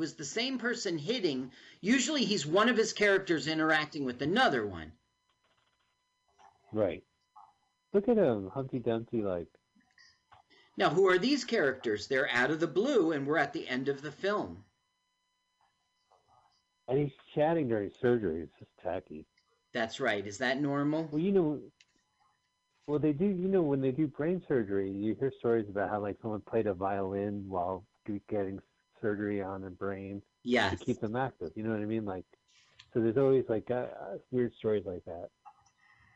was the same person hitting. Usually he's one of his characters interacting with another one. Right. Look at him, Humpty Dumpty, like. Now, who are these characters? They're out of the blue, and we're at the end of the film. And he's chatting during surgery. It's just tacky. That's right. Is that normal? Well, you know, well they do. You know, when they do brain surgery, you hear stories about how like someone played a violin while getting surgery on the brain yes. to keep them active. You know what I mean? Like, so there's always like uh, weird stories like that.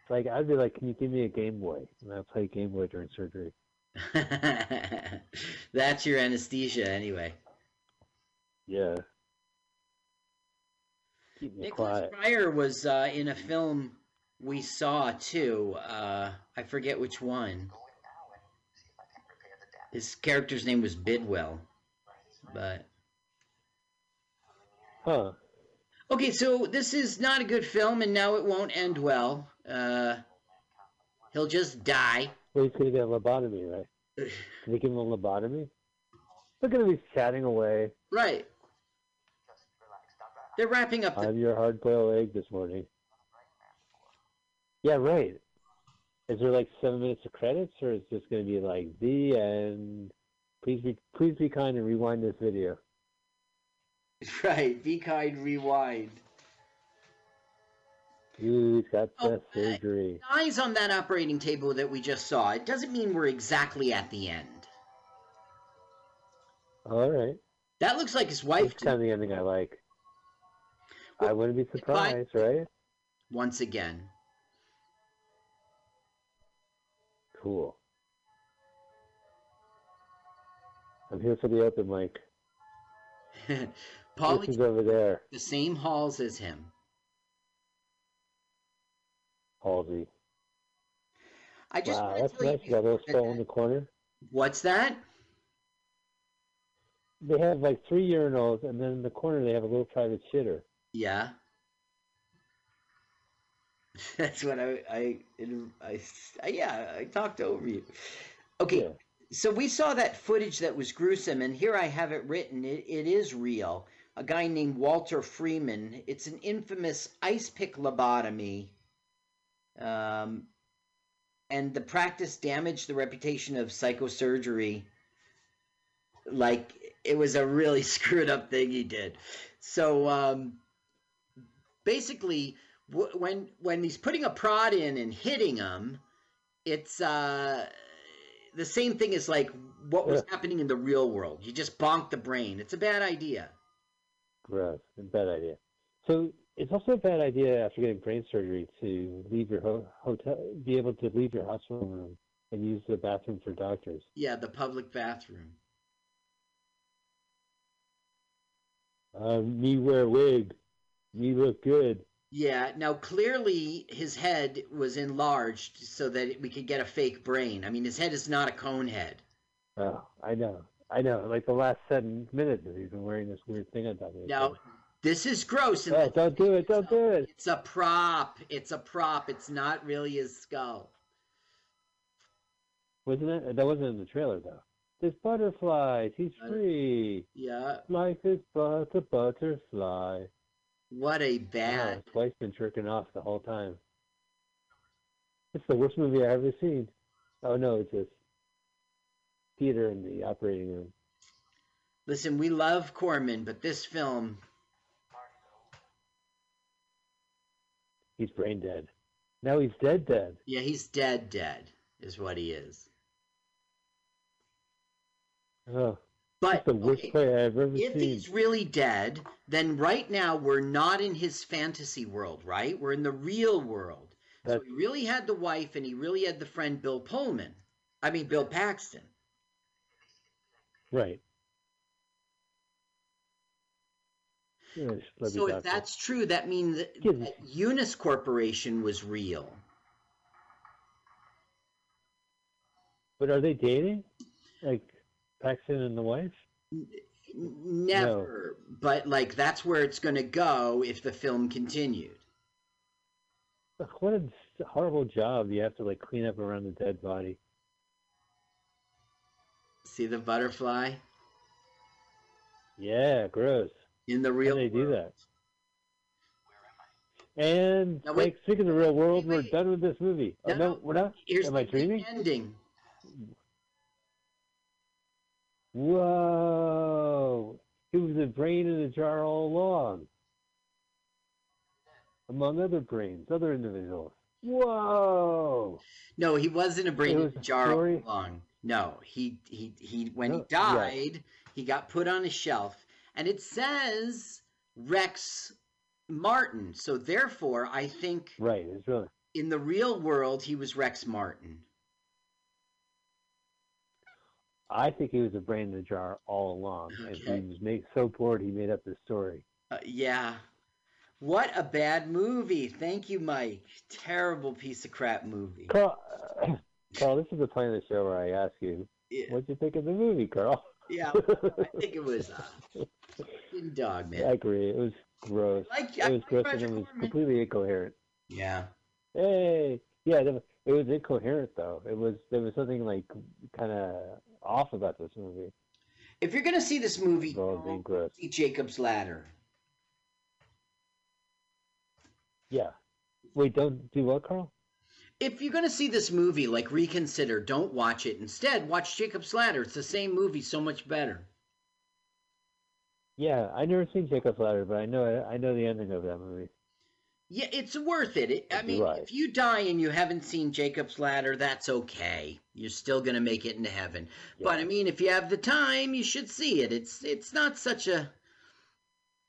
Like I'd be like, "Can you give me a Game Boy?" And I'll play Game Boy during surgery. That's your anesthesia, anyway. Yeah. Keep me Nicholas quiet. Pryor was uh, in a film we saw too. Uh, I forget which one. His character's name was Bidwell, but Huh. okay. So this is not a good film, and now it won't end well. Uh, he'll just die. Well, he's gonna get a lobotomy, right? Can they give him a lobotomy? At him, he's chatting away. Right. They're wrapping up the I'm your hard-boiled egg this morning. Yeah, right. Is there like seven minutes of credits, or is this going to be like the end? Please be please be kind and rewind this video. right. Be kind. Rewind. He's got Oh, the surgery. Eyes on that operating table that we just saw. It doesn't mean we're exactly at the end. All right, That looks like his wife that's kind of the ending I like. I wouldn't be surprised, right? once again. Cool. I'm here for the open mic. This is over there, the same halls as him. Halsey. I just Wow, that's nice. you got a little stall in the corner. What's that? They have like three urinals, and then in the corner they have a little private shitter. Yeah. That's what I I, I, I yeah I talked over you. Okay, Yeah. So we saw that footage that was gruesome, and here I have it written. It, it is real. A guy named Walter Freeman. It's an infamous ice pick lobotomy. Um, and the practice damaged the reputation of psychosurgery. Like it was a really screwed up thing he did. So um, basically, w- when when he's putting a prod in and hitting him, it's uh, the same thing as like what was Yeah. happening in the real world. You just bonk the brain. It's a bad idea. Gross. Bad idea. So it's also a bad idea after getting brain surgery to leave your ho- hotel, be able to leave your hospital room and use the bathroom for doctors. Yeah, the public bathroom. Uh, me wear wig. Me look good. Yeah. Now clearly his head was enlarged so that we could get a fake brain. I mean, his head is not a cone head. Oh, I know. I know. Like the last seven minutes, he's been wearing this weird thing on top of Now head. this is gross. Oh, don't do it. Don't do it. It's a prop. It's a prop. It's not really his skull. Wasn't it? That wasn't in the trailer, though. There's butterflies. He's free. Yeah. Life is but a butterfly. What a bad. his wife's been jerking off the whole time. It's the worst movie I've ever seen. Oh no, it's just Peter in the operating room. Listen, we love Corman, but this film, He's brain dead. Now he's dead dead. yeah, he's dead, dead, is what he is. Oh, But the worst okay, play I've ever if seen. he's really dead, then right now we're not in his fantasy world, right? We're in the real world. So he really had the wife, and he really had the friend Bill Pullman. I mean, Bill Paxton. Right. Yeah, just let me So if that's true, that means that, that Eunice Corporation was real. But are they dating? Like Paxton and the wife? Never, but like that's where it's going to go if the film continued. What a horrible job you have to like clean up around the dead body. See the butterfly? Yeah, gross. in the How real do they do world. that? And wait. like, speaking of the real world, Wait, we're done with this movie. Oh, No, no, no, we're not. Here's Am I dreaming? ending. Whoa! He was a brain in a jar all along, among other brains, other individuals. Whoa! No, he wasn't a brain It in was a jar all along. No, he he he when he No, yeah. died, he got put on a shelf, and it says Rex Martin. So therefore, I think Right, it's really. in the real world he was Rex Martin. I think he was a brain in a jar all along, and he was made so bored he made up this story. Uh, yeah. What a bad movie. Thank you, Mike. Terrible piece of crap movie. Carl, Carl, this is the point of the show where I ask you, Yeah, what'd you think of the movie, Carl? yeah I think it was uh, dog, I agree. It was gross. Like, It was like gross Roger and it was Corman. completely incoherent. Yeah. Hey, yeah, it it was incoherent though. It was there was something like kind of off about this movie. If you're gonna see this movie, being don't see Jacob's Ladder. Yeah. Wait, don't do what, Carl? If you're gonna see this movie, like reconsider, don't watch it. Instead, watch Jacob's Ladder. It's the same movie, so much better. Yeah, I never seen Jacob's Ladder, but I know I know the ending of that movie. Yeah, it's worth it. it I mean, right. if you die and you haven't seen Jacob's Ladder, that's okay. You're still gonna make it into heaven. But I mean, if you have the time, you should see it. It's it's not such a.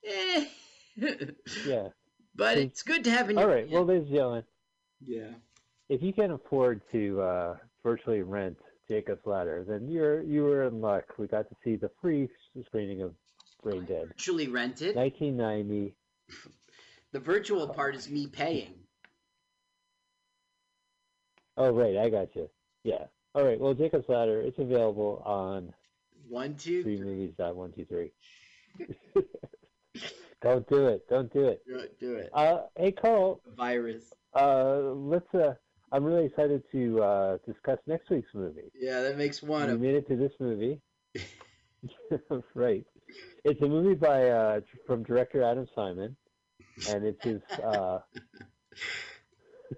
Eh. Yeah. but it's good to have in All your. right. Well, there's and gentlemen, yeah. if you can afford to uh, virtually rent Jacob's Ladder, then you're you were in luck. We got to see the free screening of Brain Dead, Actually, rented. 1990. The virtual part is me paying. Oh, right, I got you. Yeah. All right. Well, Jacob's Ladder, it's available on One, two, three. freemovies.123. Don't do it. Don't do it. Do it. Do it. Uh, hey, Carl. Virus. Uh, let's. Uh, I'm really excited to uh, discuss next week's movie. Yeah, that makes one we made it to this movie. right. It's a movie by uh, from director Adam Simon, and it's his. Uh,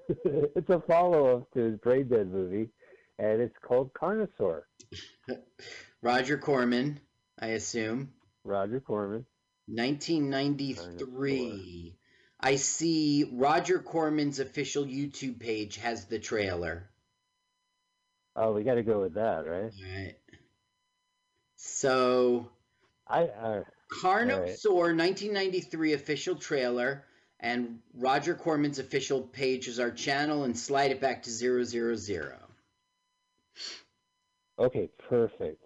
it's a follow-up to his Brain Dead movie, and it's called Carnosaur. Roger Corman, I assume. Roger Corman. 1993. I see Roger Corman's official YouTube page has the trailer. Oh, we got to go with that, right? All right. So, I. Uh, Carnosaur 1993 official trailer and Roger Corman's official page is our channel and slide it back to 000. okay, perfect.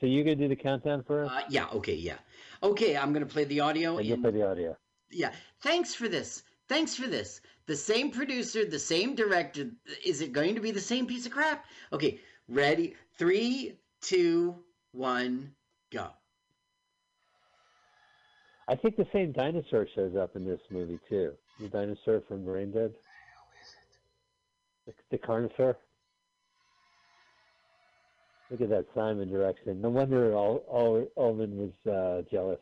So you gonna do the countdown for us, Uh, yeah, okay, yeah. Okay, I'm going to play the audio. and you'll play the audio. yeah thanks for this thanks for this the same producer the same director is it going to be the same piece of crap okay ready three two one go I think the same dinosaur shows up in this movie too. The dinosaur from Brain Dead. The, the Carnosaur. Look at that Simon direction. No wonder Al, Alvin was uh, jealous.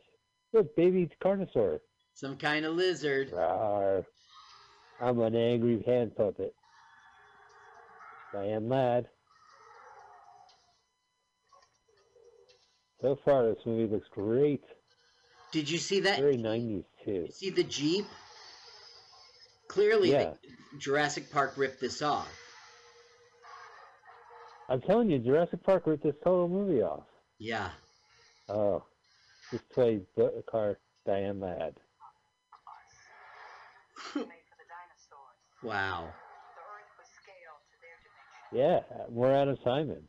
Look, baby Carnosaur. some kind of lizard Rawr. I'm an angry hand puppet. Diane Ladd. So far, this movie looks great. Did you see that Very 90s, too. you see the jeep clearly Yeah. the- jurassic park ripped this off I'm telling you, Jurassic Park ripped this total movie off. yeah Oh, just played the car Diane Ladd. made for the dinosaurs. wow Yeah, we're scaled to their dimension. Yeah, more Adam Simon.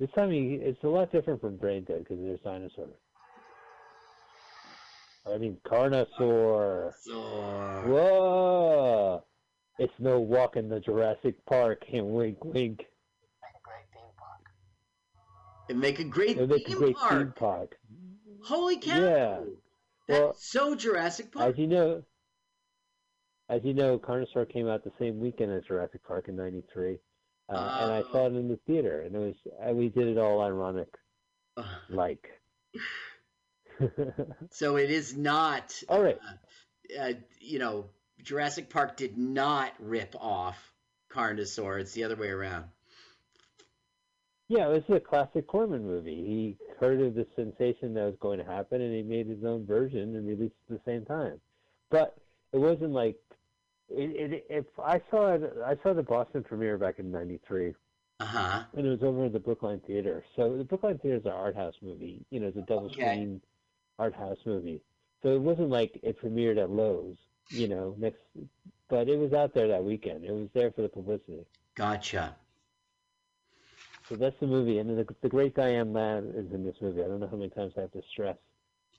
This time he, it's a lot different from Brain Dead because there's dinosaurs. I mean, Carnosaur. so Whoa! It's no walk in the Jurassic Park. And wink, wink. Like a great theme park. it make a great It'll make a theme great park theme park. holy cow Yeah. that's Well, so jurassic park As you know, as you know, Carnosaur came out the same weekend as Jurassic Park in '93, uh, and I Oh. saw it in the theater, and it was we did it all ironic, Ugh. like. So it is not. All right. Uh, uh, you know, Jurassic Park did not rip off Carnosaur. It's the other way around. Yeah, it was a classic Corman movie. He heard of the sensation that was going to happen, and he made his own version and released it at the same time. But it wasn't like it. it if I saw it, I saw the Boston premiere back in '93, Uh huh. and it was over at the Brookline Theater. So the Brookline Theater is an art house movie. You know, it's a double Okay. screen art house movie. So it wasn't like it premiered at Loews. You know, next, but it was out there that weekend. It was there for the publicity. Gotcha. So that's the movie, and the, the great Diane Ladd is in this movie. I don't know how many times I have to stress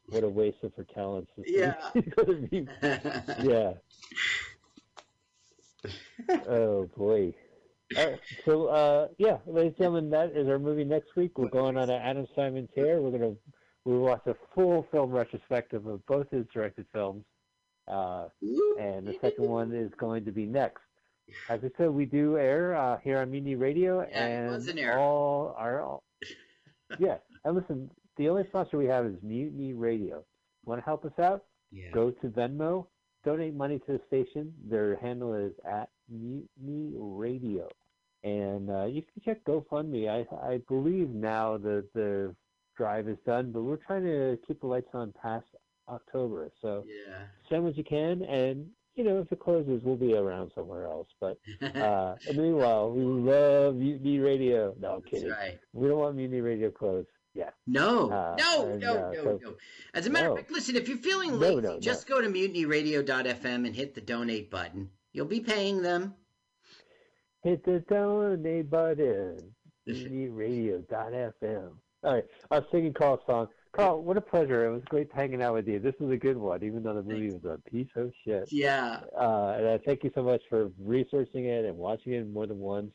what a waste of her talents. Yeah. be. yeah. oh boy. Right, so uh, yeah, ladies and gentlemen, that is our movie next week. We're going on an Adam Simon tear. We're gonna we watch a full film retrospective of both his directed films, uh, and the second one is going to be next. As I said, we do air uh, here on Mutiny Radio, Yeah, and an all our all, yeah. And listen, the only sponsor we have is Mutiny Radio. Want to help us out? Yeah. Go to Venmo, donate money to the station. Their handle is at Mutiny Radio, and uh, you can check GoFundMe. I I believe now that the drive is done, but we're trying to keep the lights on past October. So Yeah. send what you can, and you know if it closes, we'll be around somewhere else. But uh, meanwhile, we love Mutiny Radio. No, I'm That's kidding. right. We don't want Mutiny Radio closed. Yeah. No, Uh, no, and, no, uh, no, so- no. As a matter No. of fact, listen, if you're feeling lazy, no, no. just go to mutinyradio.fm and hit the donate button. You'll be paying them. Hit the donate button. MutinyRadio.fm. All right, I'm singing Carl's song. Carl, what a pleasure. It was great hanging out with you. This was a good one, even though the movie was a piece of shit. Yeah. Uh, and I thank you so much for researching it and watching it more than once,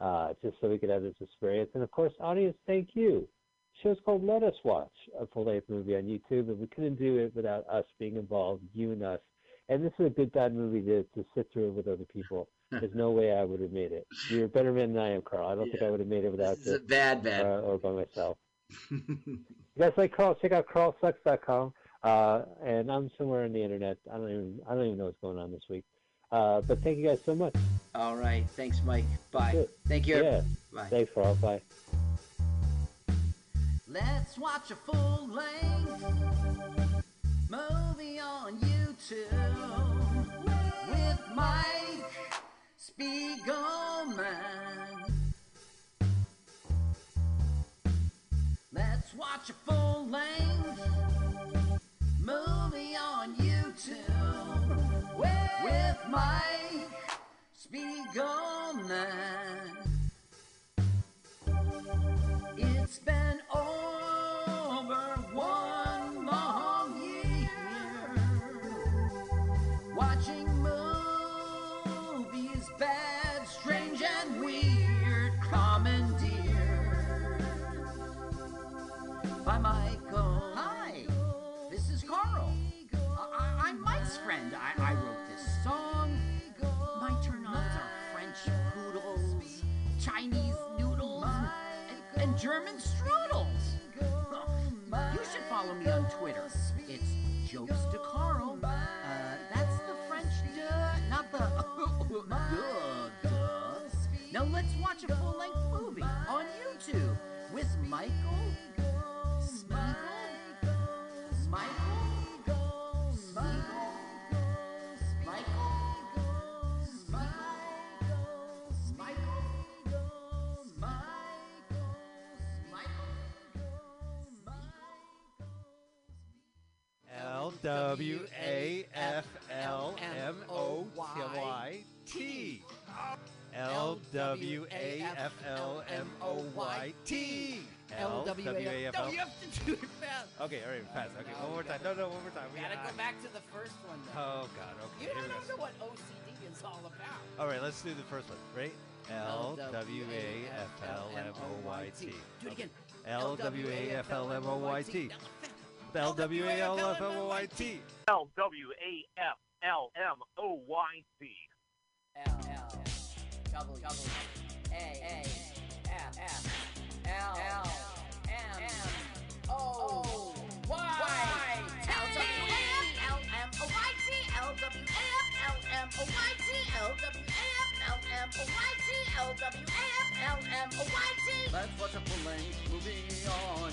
uh, just so we could have this experience. And of course, audience, thank you. The show's called Let Us Watch, a full length movie on YouTube, and we couldn't do it without us being involved, you and us. And this is a good bad movie to, to sit through with other people. There's no way I would have made it. You're a better man than I am, Carl. I don't think I would have made it without This is you a bad, bad. uh, or by myself. You guys like Carl? Check out carlsucks.com. Uh, and I'm somewhere on the internet. I don't even I don't even know what's going on this week. Uh, but thank you guys so much. All right. Thanks, Mike. Bye. Thank you. Yeah. Bye. Thanks, Carl. Bye. Let's watch a full length movie on YouTube with Mike Spiegelman. Let's watch a full length movie on YouTube with Mike Spiegelman. It's been over German strudels. You should follow me on Twitter. It's Jokes to Carl. Uh, that's the French duh, not the duh, duh. Now let's watch a full-length movie on YouTube with Michael L W A F L M O Y T. L W A F L M O Y T. L W A F L. No, you have to do it fast. Okay, all right, fast. Okay, one more time. No, no, one more time. We Gotta go back to the first one. Though. Oh God. Okay. You don't know what OCD is all about. All right, let's do the first one. Right? L W A F L M O Y T. Do it again. L W A F L M O Y T. L W A L F M O Y T. L W A F L M O Y T. L L W W A A F F L L M O L-W-A-F-L-M-O-Y-T Let's watch a full-length movie on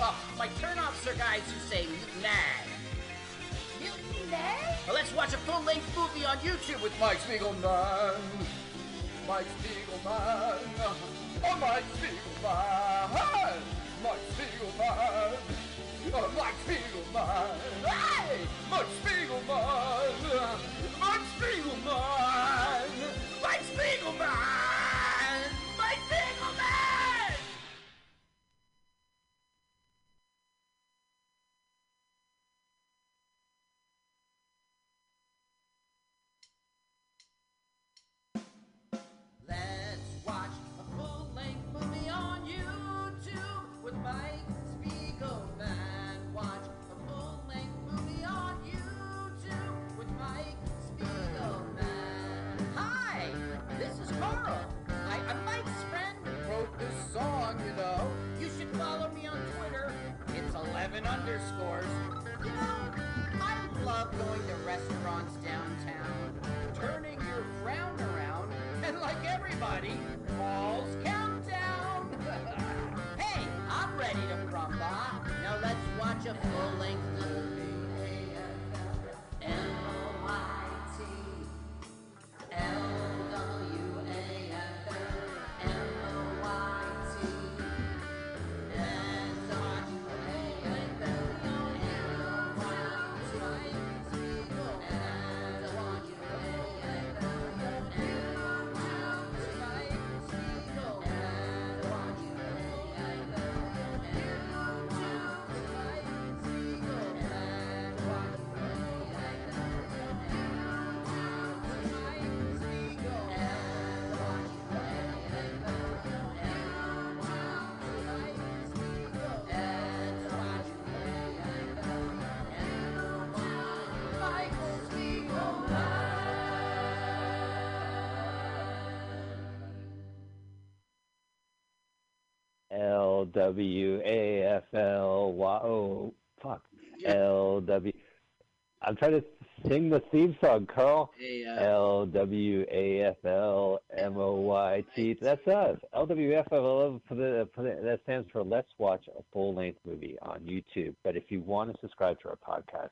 Oh, my turnoffs are guys who say mutiny. Mutiny? Well, let's watch a full-length movie on YouTube with Mike Spiegelman. Mike Spiegelman. Oh, Mike Spiegelman. Mike Spiegelman. Oh, Mike Spiegelman. Hey! Mike Spiegelman. Mike Spiegelman. Mike Spiegelman. Mike Spiegelman. Going to restaurants downtown, turning your frown around, and like everybody, Paul's Countdown. hey, I'm ready to rumba. Now let's watch a full-length W A F L Y. Oh, fuck. L W. I'm trying to sing the theme song, Carl. Uh, L W A F L M O Y T. That's us. L W F L for the, for the that stands for Let's Watch a Full Length Movie on YouTube. But if you want to subscribe to our podcast,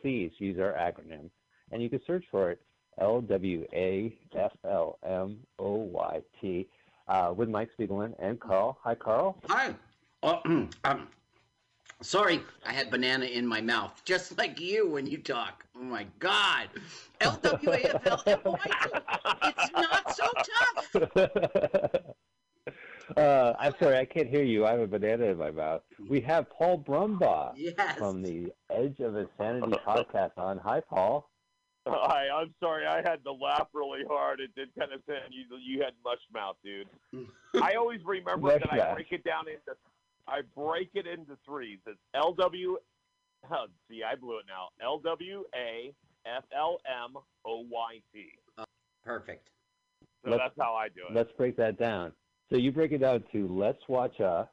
please use our acronym, and you can search for it L W A F L M O Y T uh, with Mike Spiegelman and Carl. Hi, Carl. Hi. Oh, um, sorry, I had banana in my mouth, just like you when you talk. Oh my God. L-W-A-F-L-M-O-Y-T. It's not so tough. uh, I'm sorry, I can't hear you. I have a banana in my mouth. We have Paul Brumbaugh Yes. from the Edge of Insanity podcast on. Hi, Paul. Hi, I'm sorry. I had to laugh really hard. It did kind of sound you. You had mush mouth, dude. I always remember that I break it down into. I break it into threes. It's L W. Oh, see, I blew it now. L W A F L M O Y T. Oh, perfect. So Let's- that's how I do it. Let's break that down. So you break it down to let's watch a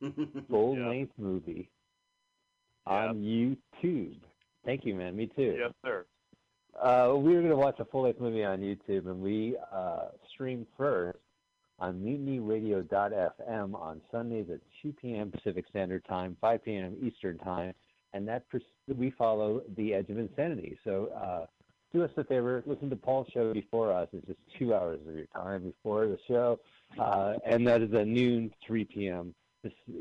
full length movie on YouTube. Thank you, man. Me too. Yes, sir. Uh, we were going to watch a full length movie on YouTube, and we uh, stream first on mutinyradio.fm on Sundays at 2 p.m. Pacific Standard Time, 5 p.m. Eastern Time, and that we follow the Edge of Insanity. So uh, do us a favor, listen to Paul's show before us. It's just two hours of your time before the show, uh, and that is at noon, 3 p.m.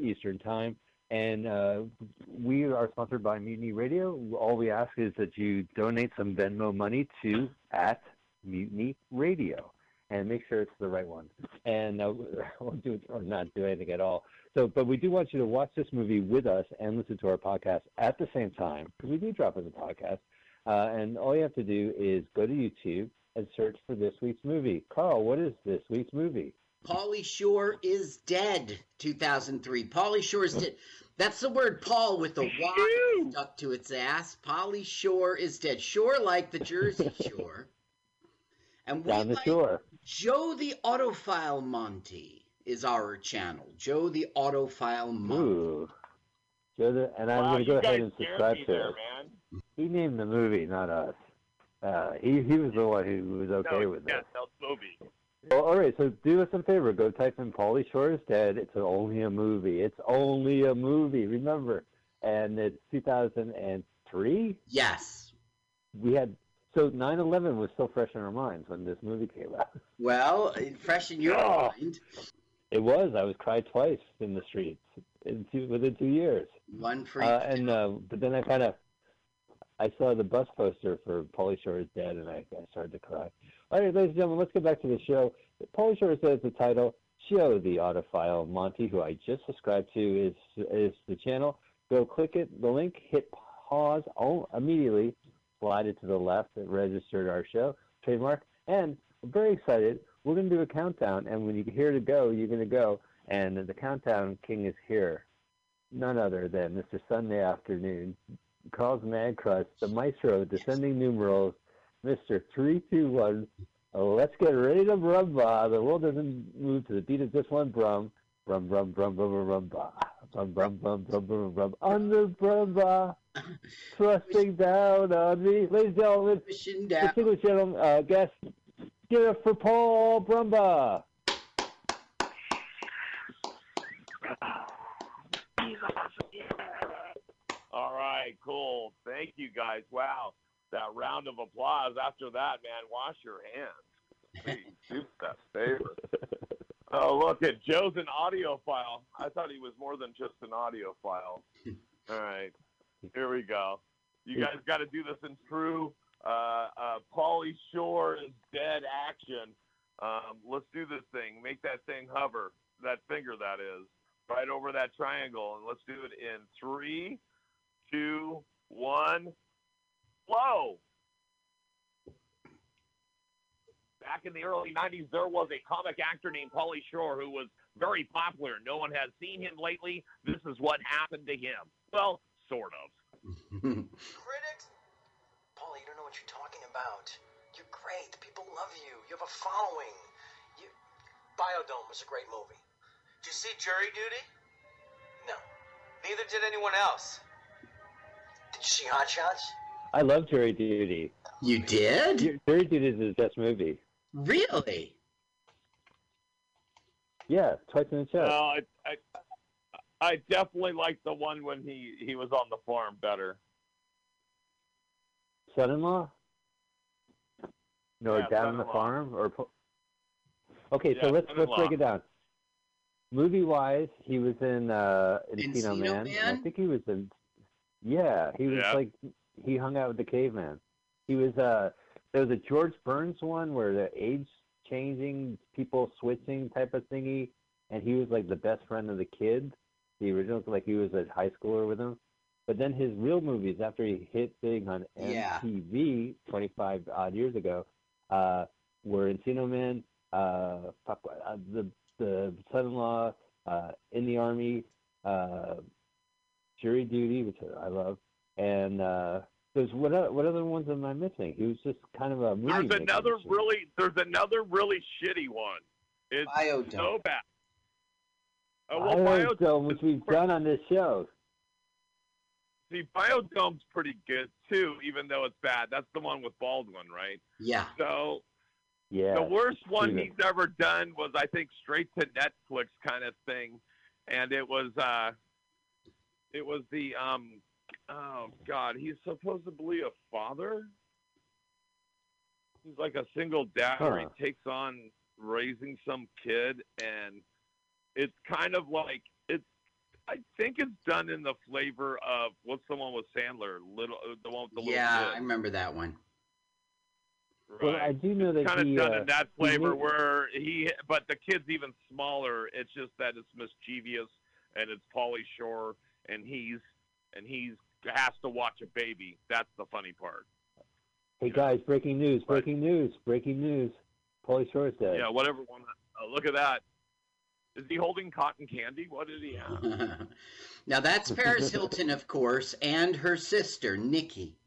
Eastern Time. And uh, we are sponsored by Mutiny Radio. All we ask is that you donate some Venmo money to at Mutiny Radio. and make sure it's the right one. And uh, won't do or not do anything at all. So, but we do want you to watch this movie with us and listen to our podcast at the same time because we do drop as a podcast. Uh, and all you have to do is go to YouTube and search for this week's movie. Carl, what is this week's movie? Pauly Shore is dead. 2003. Pauly Shore is dead. That's the word Paul with the Y stuck to its ass. Pauly Shore is dead. Shore like the Jersey Shore. And we Down the like shore. Joe the Audiophile Monty is our channel. Joe the Audiophile Monty. Ooh. Joe the- and I'm wow, going to go ahead guys and scared subscribe me to there, it. man. He named the movie, not us. Uh, he he was the one who was okay no, with yeah, it. no movie. Well, all right, so do us a favor. Go type in Shore is Dead. It's only a movie. It's only a movie. Remember, and it's 2003. Yes. We had so 9/11 was still fresh in our minds when this movie came out. Well, fresh in your Oh. mind. It was. I was cried twice in the streets in two, within two years. One for Uh, and uh, but then I kind of I saw the bus poster for Shore is Dead, and I, I started to cry. All right, ladies and gentlemen, let's get back to the show. Pauly Shore is Dead is the title. Show the audiophile Monty, who I just subscribed to, is is the channel. Go click it, the link, hit pause oh, immediately, slide it to the left. It registered our show trademark, and I'm very excited. We're going to do a countdown, and when you hear to go, you're going to go, and the countdown king is here none other than Mr. Sunday Afternoon, Carl's Mad Crust, the Maestro, descending numerals, Mr. 321. Uh, let's get ready to brumba. The world doesn't move to the beat of just one brum. Brum, brum, brum, brum, brum, brum, ba. Brum, brum, brum, brum, brum, brum. On the brumba, thrusting down on me. Ladies and gentlemen, Pushing down. distinguished gentlemen, uh, guests, give it up for Paul Brumba. All right, cool. Thank you guys. Wow, that round of applause. After that, man, wash your hands. Please do that favor. Oh, look at Joe's an audiophile. I thought he was more than just an audiophile. All right, here we go. You guys got to do this in true uh, uh, Pauly Shore is dead action. Um, let's do this thing. Make that thing hover. That finger, that is, right over that triangle, and let's do it in three, two, one. Whoa! Back in the early 90s, there was a comic actor named Pauly Shore who was very popular. No one has seen him lately. This is what happened to him. Well, sort of. Critics? Paul, you don't know what you're talking about. You're great. The people love you. You have a following. You... Biodome was a great movie. Did you see Jury Duty? No. Neither did anyone else. Did you see Hot Shots? I love Jury Duty. you did? Jury Duty is his best movie. Really? Yeah, twice in the chest. No, I, I, I definitely like the one when he, he was on the farm better. Son-in-law? No, Yeah, down on the son-in-law. farm or. po- Okay, so let's let's break it down. Movie wise, he was in uh, Encino Encino Man. and I think he was in. Yeah, he was Yeah. like he hung out with the caveman. He was uh there was a George Burns one where the age changing, people switching type of thingy, and he was like the best friend of the kid. The original, like he was a high schooler with him. But then his real movies, after he hit big on Yeah. MTV 25 odd years ago, uh, were Encino Man, uh, uh, the the son-in-law, uh, in the army, uh, jury duty, which I love, and uh, there's what o- what other ones am I missing? He was just kind of a movie. There's another machine. really there's another really shitty one. It's Biodome. so bad. Oh, I well, like Biodome, which we've done on this show. see, Biodome's pretty good too, even though it's bad. That's the one with Baldwin, right? Yeah. So Yeah. the worst one he's ever done was, I think, straight to Netflix kind of thing, and it was uh, it was the um, oh god, he's supposedly a father. He's like a single dad where he takes on raising some kid, and it's kind of like it's. I think it's done in the flavor of what's the one with Sandler, little the one with the Yeah, little Yeah, I remember that one. Well, I do know that kind of done uh, in that flavor made- where he, but the kid's even smaller. It's just that it's mischievous and it's Pauly Shore, and he's and he's has to watch a baby. That's the funny part. Hey guys, breaking news! Right. Breaking news! Breaking news! Pauly Shore's dead. Yeah, whatever one. Oh, look at that. Is he holding cotton candy? What did he have? now that's Paris Hilton, of course, and her sister Nikki.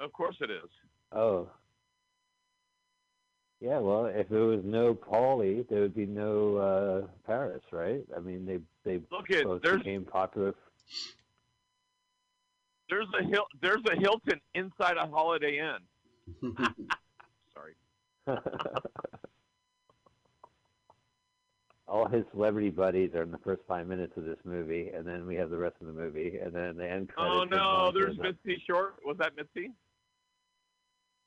of course it is. Oh. Yeah, well, if there was no Pauly, there would be no uh, Paris, right? I mean, they they Look at both became popular. There's a Hil- there's a Hilton inside a Holiday Inn. Sorry. All his celebrity buddies are in the first five minutes of this movie, and then we have the rest of the movie, and then the end credits. Oh no, there's is- Mitzi Shore. Was that Mitzi?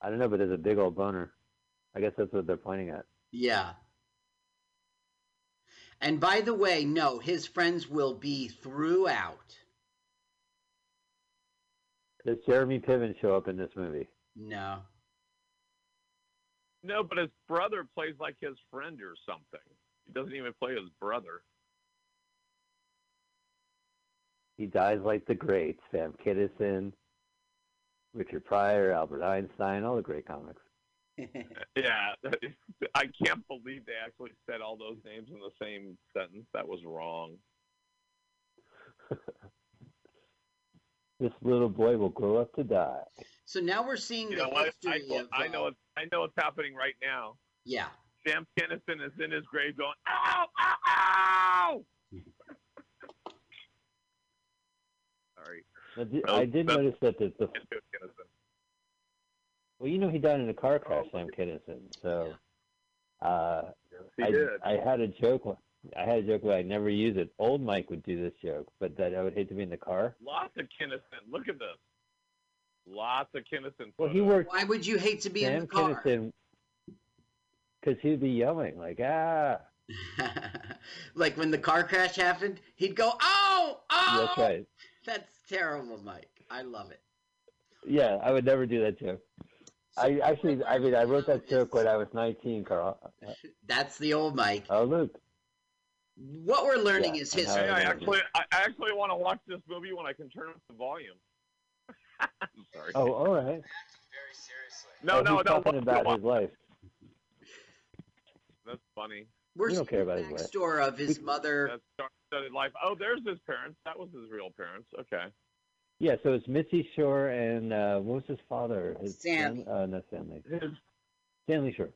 I don't know, but there's a big old boner. I guess that's what they're pointing at. yeah. And by the way, no, his friends will be throughout. Does Jeremy Piven show up in this movie? No. No, but his brother plays like his friend or something. He doesn't even play his brother. He dies like the greats: Sam Kinison, Richard Pryor, Albert Einstein, all the great comics. Yeah, I can't believe they actually said all those names in the same sentence. That was wrong. This little boy will grow up to die. so now we're seeing You the know what? I, history of. I know uh, I know it's happening right now. Yeah. Sam Kinison is in his grave going, ow, ow, ow! Sorry. I did, I did notice that the, the Can't do it, Kinison. well, you know, he died in a car crash, Oh, Sam Kinison. So, uh, He I, did. I had a joke. I had a joke where I never use it. Old Mike would do this joke, but that I would hate to be in the car. Lots of Kinison. Look at this. Lots of Kinison. Well, he worked Why would you hate to be in the car? Kinison because he'd be yelling like, "Ah!" like when the car crash happened, he'd go, "Oh, oh!" That's right. That's terrible, Mike. I love it. Yeah, I would never do that joke. I actually, I mean, I wrote that joke when I was 19, Carl. That's the old Mike. Oh, Luke. What we're learning Yeah, is and how history. I actually, I I actually want to watch this movie when I can turn up the volume. I'm sorry. Oh, all right. Very seriously. no, oh, no, he's no. talking watch- about watch- his life. That's funny. We're We don't seeing care the about his life. backstory of his mother. That's star-studded life. Oh, there's his parents. That was his real parents. Okay. Yeah, so it's Mitzi Shore and uh, what was his father? His Sammy. Stan- uh, not Stanley. His, Stanley Shore.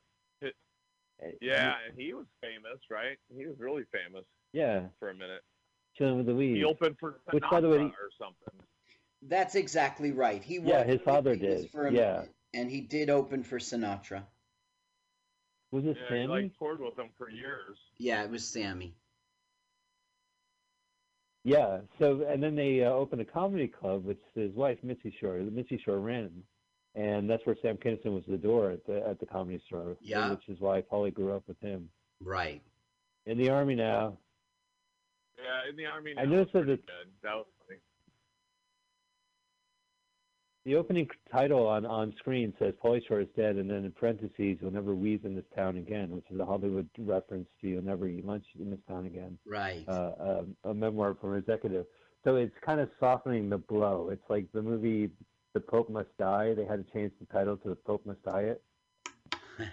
It- yeah, and he was famous, right? He was really famous Yeah, for a minute. chilling with the weed. He opened for Sinatra Which, by the way, he- or something. That's exactly right. He Yeah, his father did. for a Yeah. minute, and he did open for Sinatra. Was it Yeah, he Sammy? like toured with him for years. Yeah, it was Sammy. Yeah. So and then they uh, opened a comedy club, which his wife Mitzi Shore, Mitzi Shore ran, and that's where Sam Kinison was the door at the at the comedy store. Yeah. Which is why Pauly grew up with him. Right. In the army now. Yeah, in the army. Now I now noticed was that pretty good. That was funny. The opening title on, on screen says Pauly Shore is dead, and then in parentheses, you'll never weave in this town again, which is a Hollywood reference to You'll Never Eat Lunch in This Town Again, Right. uh, um, a memoir from an executive. So it's kind of softening the blow. It's like the movie The Pope Must Die. They had to change the title to The Pope Must Diet.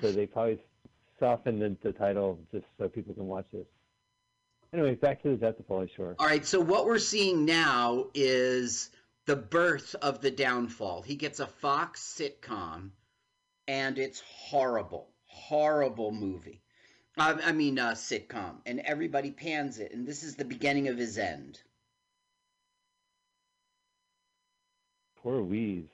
So they probably softened the, the title just so people can watch this. Anyway, back to the death of Pauly Shore. All right, so what we're seeing now is the birth of the downfall. He gets a Fox sitcom, and it's horrible, horrible movie. I, I mean, uh, sitcom, and everybody pans it, and this is the beginning of his end. Poor Weeze.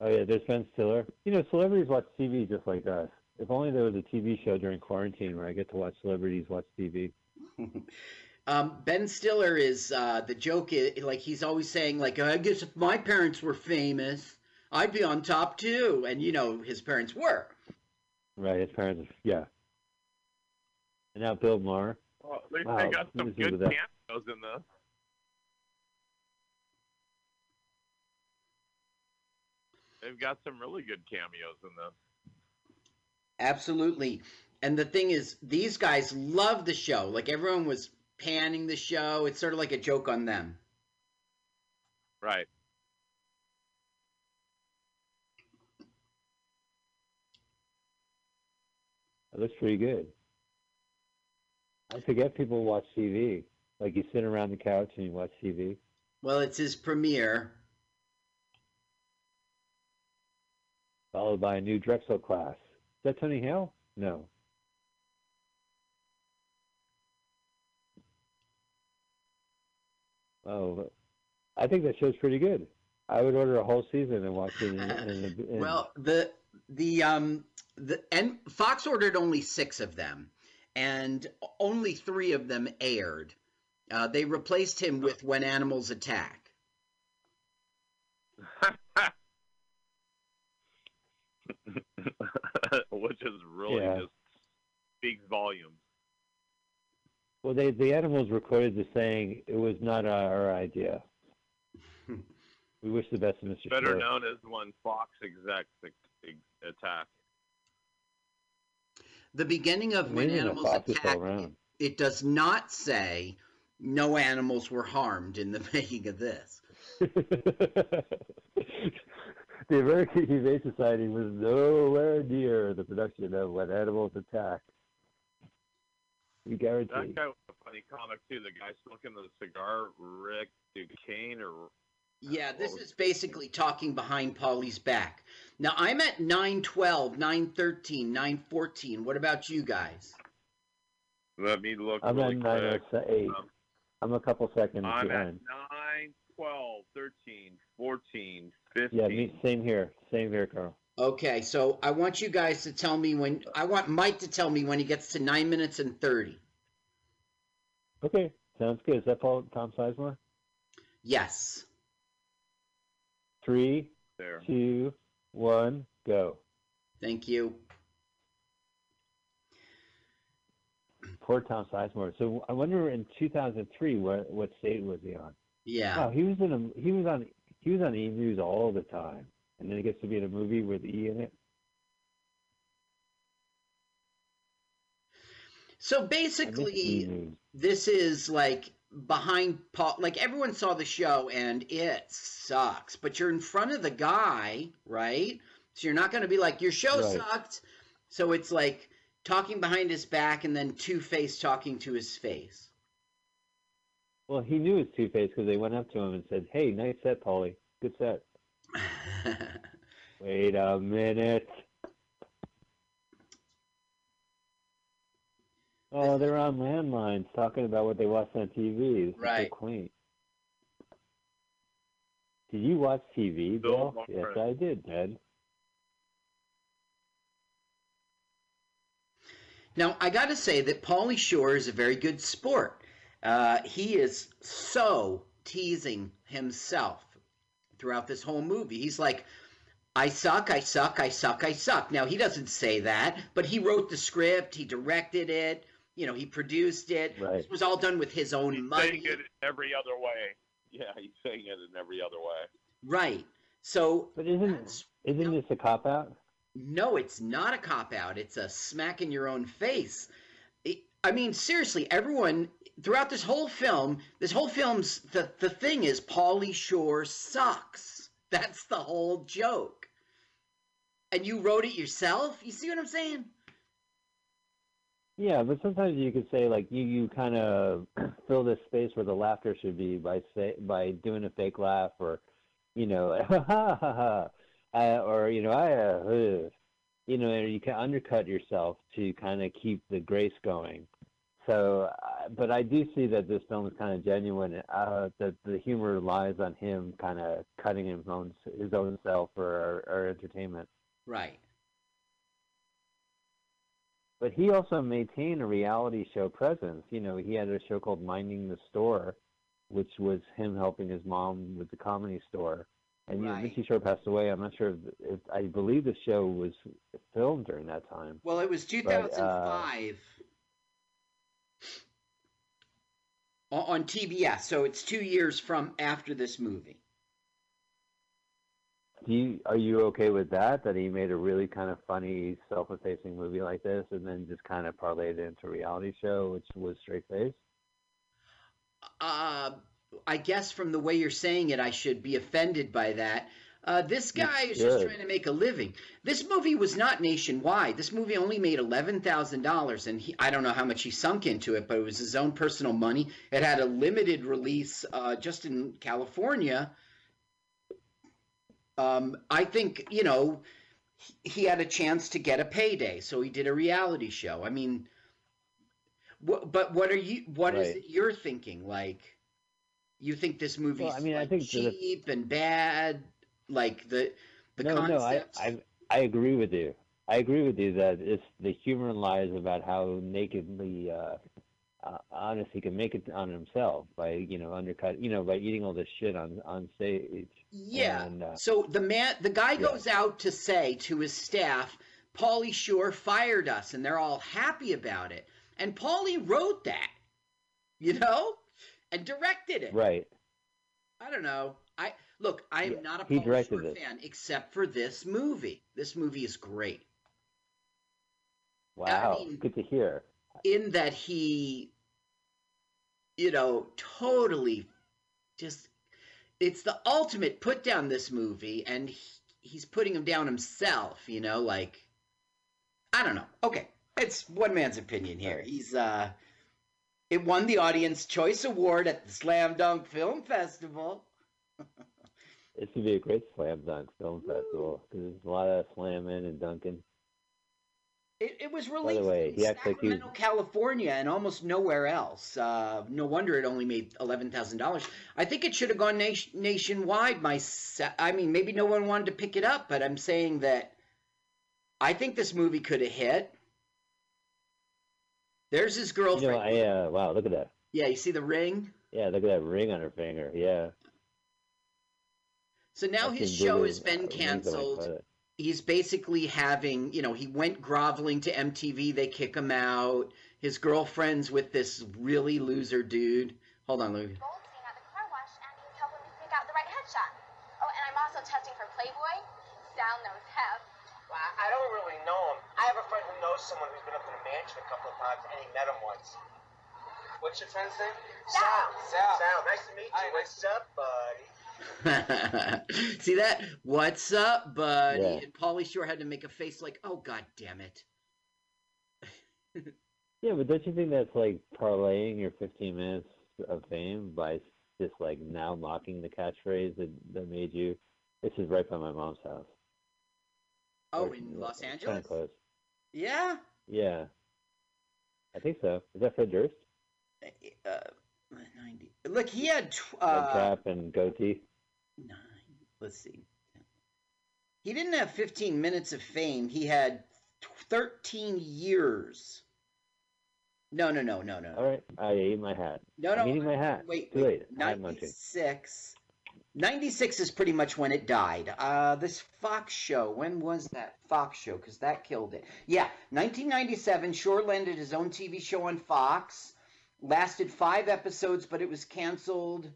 Oh yeah, there's Ben Stiller. You know, celebrities watch TV just like us. If only there was a TV show during quarantine where I get to watch celebrities watch TV. um, ben Stiller is uh, the joke is like he's always saying like I guess if my parents were famous, I'd be on top too, and you know his parents were. Right, his parents. Yeah. And now Bill Maher. Well, at least Wow, they got some let me see good what that- cameos in this. They've got some really good cameos in this. Absolutely. And the thing is, these guys love the show. Like everyone was panning the show. It's sort of like a joke on them. Right. It looks pretty good. I forget people watch TV. Like you sit around the couch and you watch TV. Well, it's his premiere. Followed by a new Drexel class. Is that Tony Hale? No. Oh, I think that show's pretty good. I would order a whole season and watch it. In, in, in, well, the the um the and Fox ordered only six of them, and only three of them aired. Uh, they replaced him with When Animals Attack. Which is really Yeah. just speaks volumes. well, they the animals recorded quoted as saying it was not our idea. we wish the best of Mr. Better Shore. known as when Fox execs ex- ex- attack. The beginning of When Animals Fox Attack, around. it does not say no animals were harmed in the making of this. the American Humane Society was nowhere near the production of When Animals Attack. We guarantee. That guy was a funny comic too. The guy smoking the cigar, Rick Duquesne, or Yeah, this is basically talking behind Pauly's back. Now I'm at 912, 913, 914. What about you guys? let me look I'm really at quick. 908. Um, I'm a couple seconds I'm at behind. 9, 12, 13, 14, 15. Yeah, me, same here. Same here, Carl. Okay, so I want you guys to tell me when I want Mike to tell me when he gets to 9 minutes and 30. Okay, sounds good. Is that Paul Tom Sizemore? Yes. Three, there. two, one, go. Thank you. Poor Tom Sizemore. So I wonder in 2003 what what state was he on? Yeah. Wow, he was in a he was on he was on E News all the time, and then he gets to be in a movie with E in it. So basically, this is like behind Paul. Like everyone saw the show and it sucks, but you're in front of the guy, right? So you're not going to be like, your show Right. sucked. So it's like talking behind his back and then Two Face talking to his face. Well, he knew his Two Face because they went up to him and said, "Hey, nice set, Pauly. Good set." Wait a minute. Oh, they're on landlines talking about what they watched on TV. This Right. so quaint. Did you watch TV, Bill Bill? Yes, I did, Ted. Now, I got to say that Pauly Shore is a very good sport. Uh, he is so teasing himself throughout this whole movie. He's like, I suck, I suck, I suck, I suck. Now, he doesn't say that, but he wrote the script, he directed it, you know, he produced it. Right. It was all done with his own He's money. saying it every other way. Yeah, he's saying it in every other way. Right. So, But isn't that's- isn't this a cop out? No, it's not a cop out. It's a smack in your own face. I mean, seriously, everyone throughout this whole film, this whole film's the the thing is Pauly Shore sucks. That's the whole joke. And you wrote it yourself? You see what I'm saying? Yeah, but sometimes you could say like you you kind of fill this space where the laughter should be by say by doing a fake laugh or you know ha ha ha ha uh, or you know I uh, you know you can undercut yourself to kind of keep the grace going. So, uh, but I do see that this film is kind of genuine. Uh, that the humor lies on him kind of cutting his own his own self for our, our entertainment. Right. But he also maintained a reality show presence. You know, he had a show called Minding the Store, which was him helping his mom with the comedy store. And you know, Right. Mitzi Shore passed away. I'm not sure if, if I believe the show was filmed during that time. Well, it was 2005 o- on TBS, so it's 2 years from after this movie. do you are you okay with that? That he made a really kind of funny, self-effacing movie like this, and then just kind of parlayed it into a reality show, which was straight face. Uh, I guess from the way you're saying it, I should be offended by that. Uh, this guy is just trying to make a living. This movie was not nationwide. This movie only made eleven thousand dollars, and he, I don't know how much he sunk into it, but it was his own personal money. It had a limited release uh, just in California. Um, I think you know he- had a chance to get a payday, so he did a reality show. I mean, wh- but what are you? What is Right. it you're thinking? Like, you think this movie's I mean, I like, think the- cheap and bad? Like the the no, no, I. I I agree with you. I agree with you that it's the humor lies about how nakedly uh, uh, honest he can make it on himself by you know undercut you know by eating all this shit on on stage. Yeah. And, uh, so the man, the guy yeah. goes out to say to his staff, "Pauly Shore fired us," and they're all happy about it. And Pauly wrote that, you know, and directed it. Right. I don't know. I look. I am Yeah, not a he Pauly directed Shore this. fan, except for this movie. This movie is great Wow. mean- Good to hear. in that he, you know, totally just. It's the ultimate put down this movie, and he, he's putting him down himself. You know, like I don't know. Okay, it's one man's opinion here. He's uh, it won the Audience Choice Award at the Slam Dunk Film Festival. This would be a great slam dunk film festival because there's a lot of slamming and dunking. It, it was released way, in acts like Sacramento, California, and almost nowhere else. Uh, no wonder it only made eleven thousand dollars. I think it should have gone nation, nationwide. My, I mean, maybe no one wanted to pick it up, but I'm saying that I think this movie could have hit. There's his You girlfriend. know, I uh, wow, look at that. yeah, you see the ring. Yeah, look at that ring on her finger. Yeah. So now I his show has been rings on my canceled. he's basically having, you know, he went groveling to MTV. They kick him out. His girlfriend's with this really loser dude. Hold on, Lou. Goldstein at the car wash, and he's helping me pick out the right headshot. Oh, and I'm also testing for Playboy. Sal knows Hef. Well, I I don't really know him. I have a friend who knows someone who's been up to the mansion a couple of times, and he met him once. What's your friend's name? Sal. Sal. Sal. Nice to meet you. What's up, buddy? See that? What's up, buddy? Yeah. And Pauly Shore had to make a face like, "Oh God damn it!" Yeah, but don't you think that's like parlaying your 15 minutes of fame by just like now mocking the catchphrase that, that made you? This is right by my mom's house. Oh, Or- in Los Kind Angeles? of close. Yeah. Yeah. I think so. Is that Fred Durst? Uh, ninety. Look, he had tw- uh, cap and goatee. Nine. Let's see. He didn't have 15 minutes of fame. He had 13 years. No, no, no, no, no. All right, I ate my hat. No, I'm no. eating my hat. Wait, Too wait. late. 96. 96 is pretty much when it died. Uh, this Fox show, when was that Fox show? Because that killed it. Yeah, 1997. Shore landed his own TV show on Fox. Lasted five episodes, but it was canceled.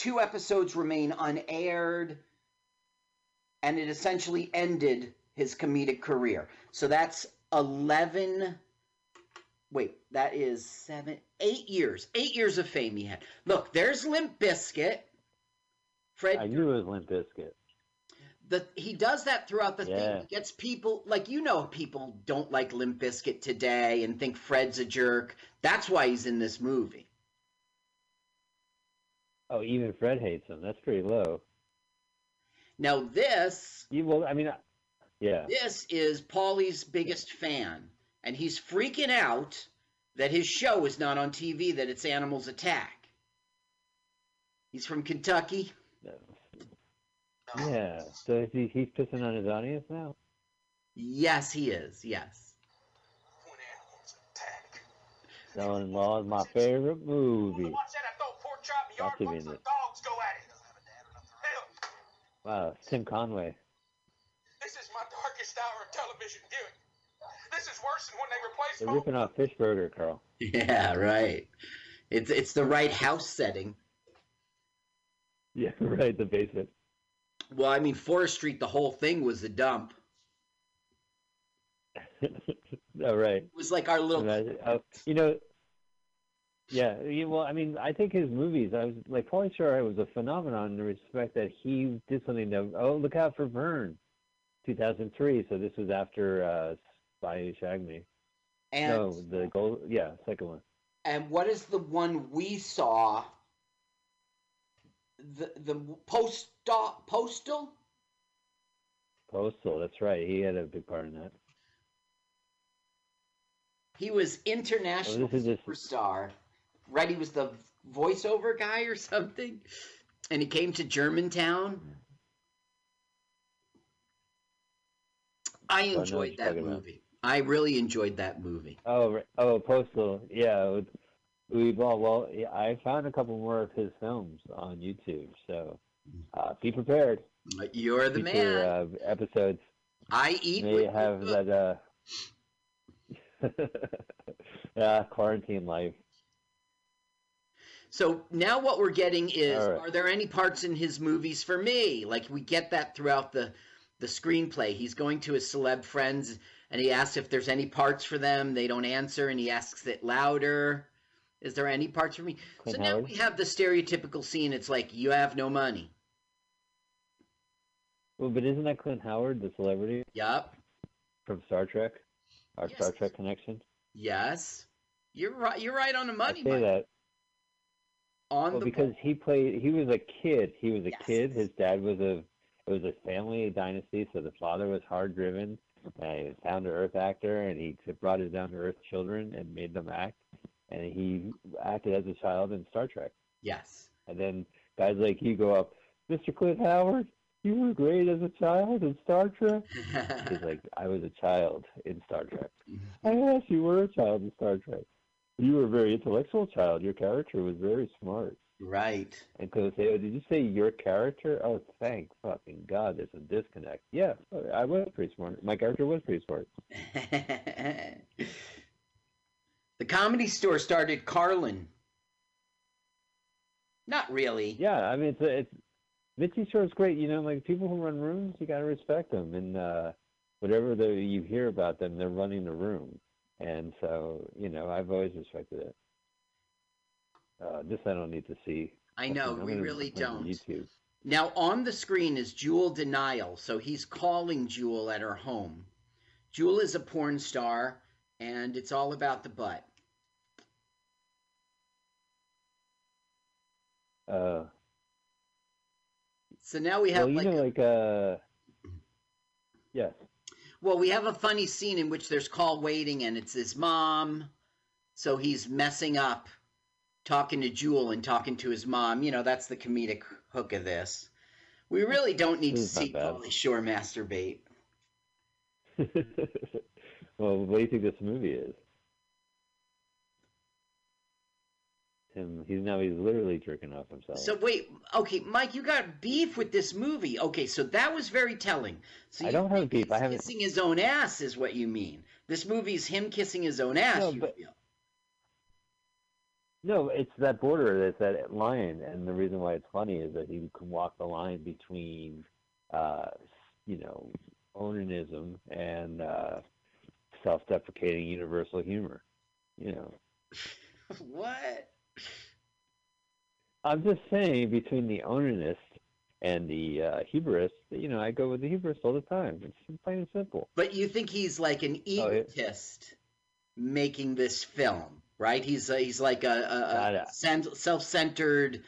Two episodes remain unaired. And it essentially ended his comedic career. So that's 11 wait, that is seven, eight years, eight years of fame he had. Look, there's Limp Bizkit. Fred, I knew it was Limp Bizkit. the he does that throughout the Yeah. thing. He gets people like you know, people don't like Limp Bizkit today and think Fred's a jerk. That's why he's in this movie. Oh, even Fred hates him. That's pretty low. Now this, You, well, I mean, I- yeah. this is Pauly's biggest fan, and he's freaking out that his show is not on TV. That it's Animals Attack. He's from Kentucky. Yeah. So is he, he's pissing on his audience now? Yes, he is. Yes. When animals attack. Son in Law is my favorite movie. I'll yard. give Watch you the that. dogs go at it. Hell, Wow, Tim Conway. this is my darkest hour of television viewing. This is worse than when they replaced They're ripping off Fish Burger, Carl. Yeah, right. It's it's the right house setting. Yeah, right. The basement. Well, I mean, Forest Street, the whole thing was a dump. All right. It was like our little. And I- oh, you know, yeah. Well, I mean, I think his movies. I was like, Pauly Shore was a phenomenon in the respect that he did something that. Oh, look out for Vern, 2003. So this was after uh, Spy Who Shagged Me. And no, the gold. Yeah, second one. and what is the one we saw? The the post postal. Postal. That's right. He had a big part in that. He was international Oh, is just- superstar. Right, he was the voiceover guy or something, and he came to Germantown. I I what enjoyed you're that talking about. movie. I really enjoyed that movie. Oh, oh, Postal. Yeah, Uwe Boll. Well, I found a couple more of his films on YouTube, so uh, be prepared. You're the Future man. uh, episodes I eat. may have that. Uh, uh, quarantine life. So now what we're getting is right. are there any parts in his movies for me? Like we get that throughout the the screenplay. He's going to his celeb friends and he asks if there's any parts for them. They don't answer and he asks it louder. Is there any parts for me? Clint so now Howard? we have the stereotypical scene. It's like you have no money. Well, but isn't that Clint Howard, the celebrity Yup. from Star Trek? Our Yes. Star Trek connection. Yes. You're right. You're right on the money. I say Mike. that On well, because he played. He was a kid. He was a Yes. kid. His dad was a. It was a family dynasty, so the father was hard driven. And uh, he was down to earth actor, and he brought his down to earth children and made them act. And he acted as a child in Star Trek. yes. And then guys like you go up, Mr. Clint Howard, you were great as a child in Star Trek. He's like, I was a child in Star Trek. Mm-hmm. I yes, you were a child in Star Trek. You were a very intellectual child. Your character was very smart. right. And so say, oh, did you say your character? Oh, thank fucking God, there's a disconnect. Yeah, I was pretty smart. My character was pretty smart. the comedy store started Carlin. Not really. Yeah, I mean, it's it's Mitzi Shore's great. You know, like people who run rooms, you gotta respect them, and uh, whatever the, you hear about them, they're running the room, and so you know, I've always respected it. Uh, this I don't need to see. I know, we gonna really put it on don't. YouTube. Now on the screen is Jewel De'Nyle, so he's calling Jewel at her home. Jewel is a porn star, and it's all about the butt. Uh, So now we have well, you like, know, like uh, yes. Well, we have a funny scene in which there's call waiting, and it's his mom. So he's messing up, talking to Jewel and talking to his mom. You know, that's the comedic hook of this. We really don't need to not see bad. Pauly Shore masturbate. well, what do you think this movie is? Him, he's now he's literally jerking off himself. So wait, okay, Mike, you got beef with this movie. Okay, so that was very telling. So I don't have beef, I haven't- Kissing his own ass is what you mean. This movie's him kissing his own ass. No, you but- feel? No, it's that border, that's that line, and the reason why it's funny is that he can walk the line between, uh, you know, onanism and uh, self-deprecating universal humor. You know, what? I'm just saying between the onanist and the uh, hubris, you know, I go with the hubris all the time. It's plain and simple. But you think he's like an Oh, yeah. egotist making this film, right? He's uh, he's like a, know. sen- self-centered,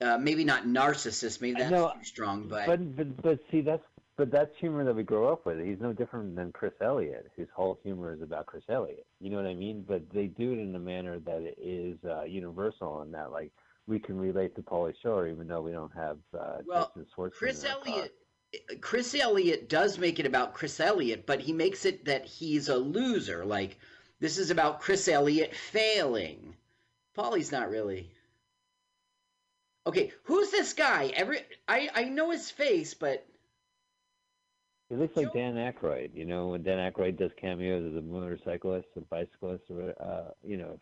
uh, maybe not narcissist. Maybe that's know, too strong, but, But but but see that's but that's humor that we grow up with. He's no different than Chris Elliott, whose whole humor is about Chris Elliott. You know what I mean? But they do it in a manner that is uh, universal, and that like we can relate to Pauly Shore, even though we don't have uh, Well, Chris in our car. Elliott. Chris Elliott does make it about Chris Elliott, but he makes it that he's a loser. Like this is about Chris Elliott failing. Pauly's not really. Okay, who's this guy? Every I I know his face, but He looks like Dan Aykroyd. You know, when Dan Aykroyd does cameos as a motorcyclist, a bicyclist, or uh, you know.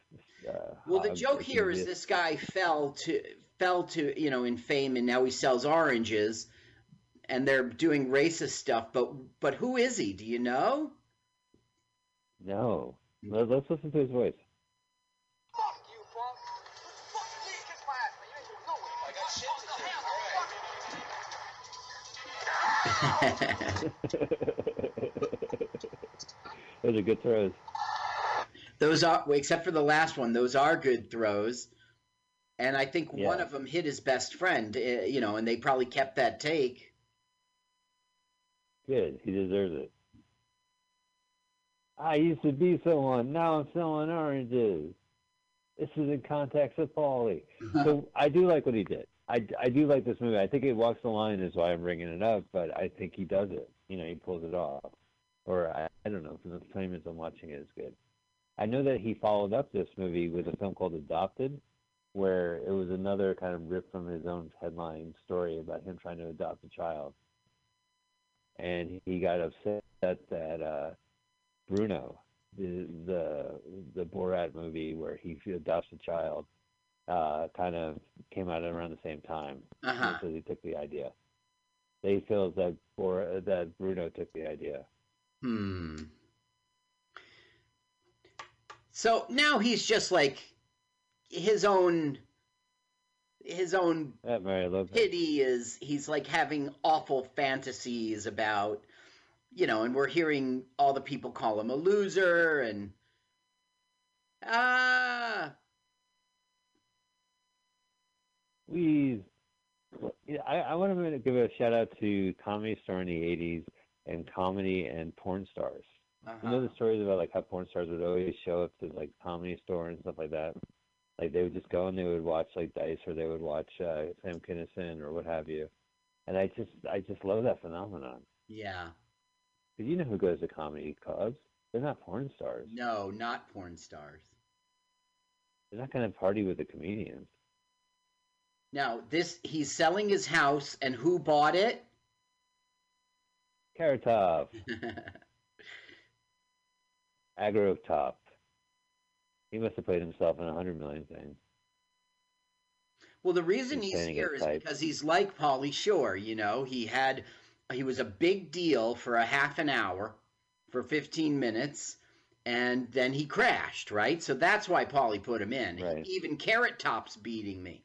Uh, well, the joke here is this. this guy fell to fell to you know in fame, and now he sells oranges, and they're doing racist stuff. But but who is he? Do you know? No. Let's listen to his voice. Those are good throws. those are except for the last one. Those are good throws. And I think one of them hit his best friend, uh, you know, and they probably kept that take. Good. He deserves it. I used to be someone. Now I'm selling oranges. This is in context with Pauly. so I do like what he did. I, I do like this movie. I think it walks the line is why I'm bringing it up, but I think he does it. You know, he pulls it off. Or I, I don't know, from the time as I'm watching it's good. I know that he followed up this movie with a film called Adopted, where it was another kind of rip from his own headline story about him trying to adopt a child. And he got upset that uh, Bruno, the the the Borat movie where he adopts a child, uh, kind of came out around the same time Uh-huh. because he took the idea. They feel that Bor- that Bruno took the idea. Hmm. So now he's just like his own his own That Mary Lopez. pity is he's like having awful fantasies about you know and we're hearing all the people call him a loser and ah We, I, I want to give a shout out to Comedy Store in the '80s and comedy and porn stars. You know the stories about like how porn stars would always show up to like comedy store and stuff like that. Like they would just go and they would watch like Dice or they would watch uh, Sam Kinison or what have you. And I just I just love that phenomenon. yeah Because you know who goes to comedy clubs? They're not porn stars. no not porn stars They're not going to party with the comedians. Now this he's selling his house and who bought it Carrot Top. Top, Agro Top. He must have played himself in a hundred million things. Well, the reason He's he's trying to get here is type. because he's like Pauly Shore. You know, he had he was a big deal for a half an hour, for fifteen minutes, and then he crashed. Right, so that's why Pauly put him in. Right. Even Carrot Top's beating me.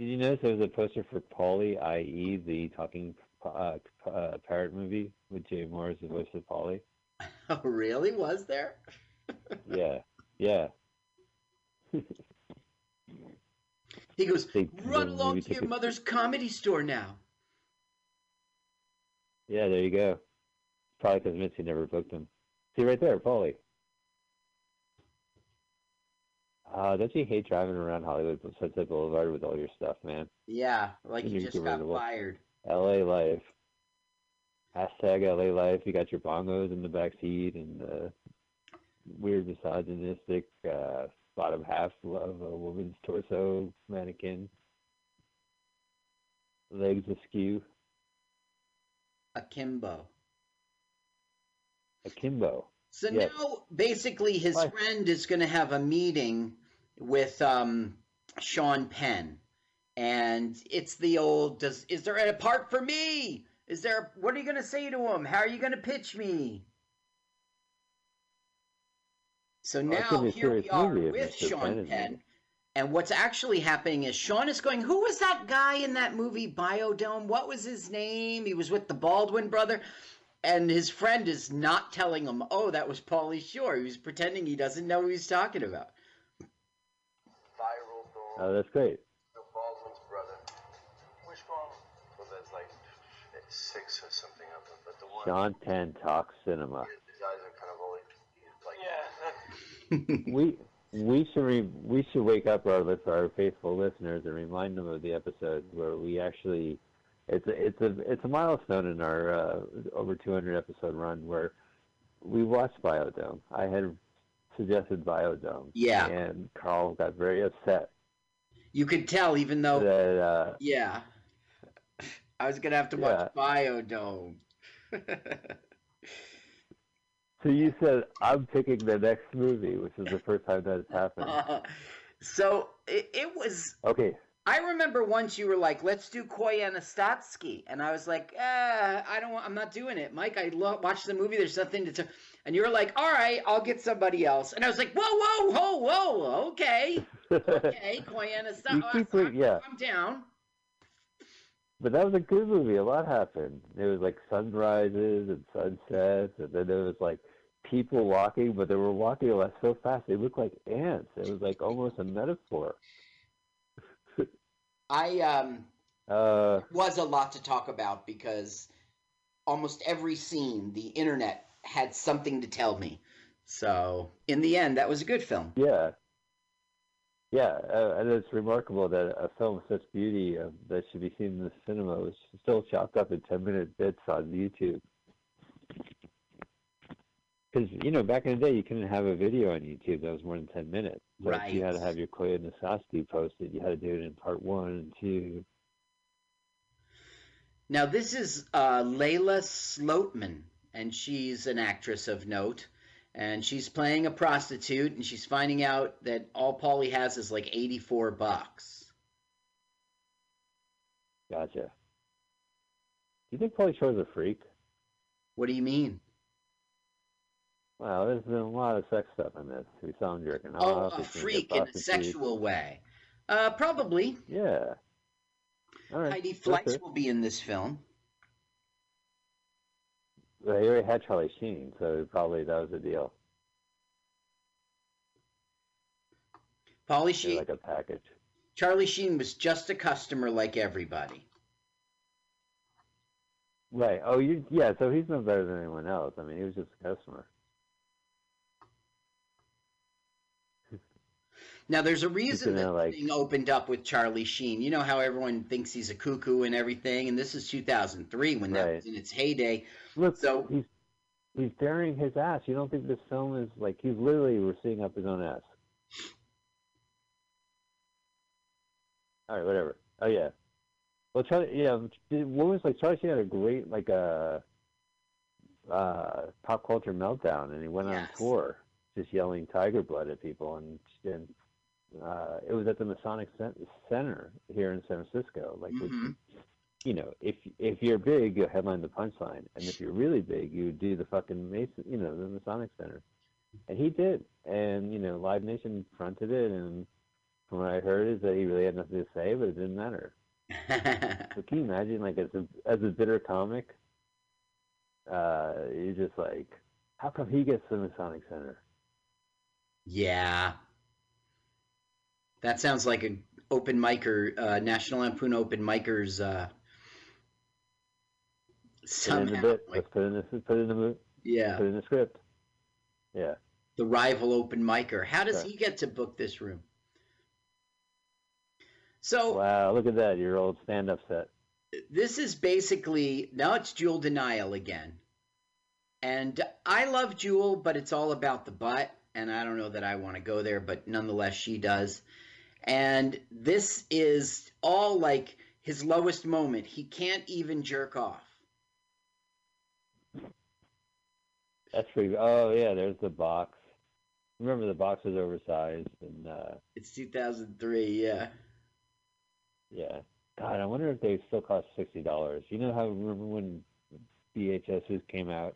Did you notice there was a poster for Paulie, i.e., the talking uh, uh, parrot movie with Jay Mohr as the voice of Paulie? Oh, really? Was there? Yeah, yeah. He goes, run along to your mother's comedy store now. Yeah, there you go. Probably because Mitzi never booked him. See right there, Polly. Uh, don't you hate driving around Hollywood Sunset Boulevard with all your stuff, man? Yeah, like You just got fired. LA life. Hashtag LA life. You got your bongos in the back seat and the weird misogynistic uh, bottom half of a woman's torso mannequin. Legs askew. Akimbo. Akimbo. So Yes. now, basically, his Why? friend is going to have a meeting with um, Sean Penn, and it's the old. Does is there a part for me? Is there? What are you going to say to him? How are you going to pitch me? So now gonna be a here we are with. Sean Penn Penn, and what's actually happening is Sean is going. Who was that guy in that movie Biodome? What was his name? He was with the Baldwin brother and his friend is not telling him, "Oh, that was Pauly Shore." He was pretending he doesn't know who he's talking about. Viral dog. Oh, that's great. The Baldwin's brother. Which one? Well, there's like six or something of them, but the one. Sean Penn talks cinema. His eyes are kind of always like. Yeah. we we should re, we should wake up our lis- our faithful listeners and remind them of the episode where we actually it's a it's a it's a milestone in our uh, over 200 episode run where we watched Biodome. I had suggested Biodome. Yeah. And Carl got very upset You could tell, even though, that uh, yeah, I was gonna have to watch Biodome. so you said I'm picking the next movie, which is the first time that has happened. so it, it was. Okay. I remember once you were like, "Let's do Koyaanisqatsi," and I was like, eh, "I don't. want I'm not doing it, Mike. I lo- watched the movie. There's nothing to." T-. And you were like, "All right, I'll get somebody else." And I was like, "Whoa, whoa, whoa, whoa. Okay, okay, Koyaanisqatsi. You keep it- yeah. I'm down." But that was a good movie. A lot happened. There was like sunrises and sunsets, and then there was like people walking, but they were walking like so fast they looked like ants. It was like almost a metaphor. I um Uh, was a lot to talk about because almost every scene the internet had something to tell me. So in the end, that was a good film. yeah, yeah, uh, and it's remarkable that a film of such beauty uh, that should be seen in the cinema was still chopped up in ten-minute bits on YouTube. Because you know, back in the day, you couldn't have a video on YouTube that was more than ten minutes. So if you had to have your Koyaanisqatsi posted. You had to do it in part one and two. Now this is uh, Layla Slotman, and she's an actress of note. And she's playing a prostitute, and she's finding out that all Pauly has is like eighty-four bucks. Gotcha. Do you think Pauly Shore's a freak? What do you mean? Well, there's been a lot of sex stuff in this. We saw him jerking Oh, a freak in a sexual way. Uh, probably. Yeah. All right. Heidi Fleiss will be in this film. He already had Charlie Sheen, so probably that was the deal. Sheen, like a package. Charlie Sheen was just a customer like everybody. Right. Oh, you. Yeah. So he's no better than anyone else. I mean, he was just a customer. Now, there's a reason that like- thing opened up with Charlie Sheen. You know how everyone thinks he's a cuckoo and everything, and this is 2003 when that Right. was in its heyday. Look, So- he's he's burying his ass. You don't think this film is like he's literally we're seeing up his own ass. All right, whatever. Oh yeah. Well, Charlie, yeah, what was like Charlie Sheen had a great like a uh, pop culture meltdown, and he went Yes. on tour just yelling tiger blood at people, and, and uh, it was at the Masonic Center here in San Francisco. Like, which Mhm. you know, if if you're big, you headline the punchline, and if you're really big, you do the fucking Mason, you know, the Masonic Center, and he did, and you know, Live Nation fronted it, and from what I heard is that he really had nothing to say, but it didn't matter. So can you imagine, like, as a as a bitter comic, uh, you're just like, how come he gets the Masonic Center? yeah. That sounds like an open micer, uh, National Lampoon open micers. Uh, Put it in the bit. Let's put in the put in the yeah, put it in the script. Yeah. the rival open micer. How does he get to book this room? So Wow, look at that, your old stand-up set. this is basically now it's Jewel De'Nyle again. And I love Jewel, but it's all about the butt, and I don't know that I want to go there, but nonetheless she does. And this is all like his lowest moment. He can't even jerk off. That's pretty. Oh yeah, there's the box. Remember the box was oversized, and uh, It's 2003, yeah. yeah. God, I wonder if they still cost sixty dollars. You know how remember when VHSs came out,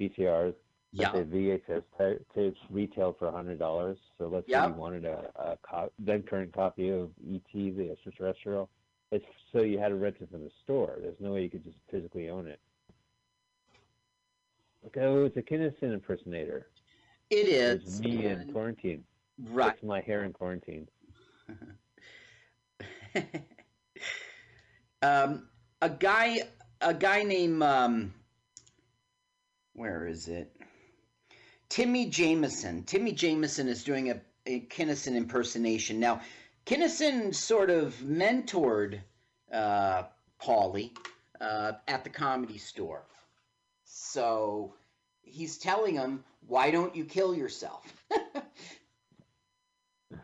VCRs, Yeah. the VHS ta- tapes retailed for hundred dollars. So let's say you wanted a, a co- then current copy of ET, the extraterrestrial. It's so you had to rent it from the store. There's no way you could just physically own it. Okay, oh, it's a Kinison impersonator. It It's me in quarantine. right. Fix my hair in quarantine. um, a guy, a guy named um, where is it? Timmy Jameson. Timmy Jameson is doing a, a Kinison impersonation. Now, Kinison sort of mentored uh, Pauly uh, at the comedy store. So he's telling him, "Why don't you kill yourself?"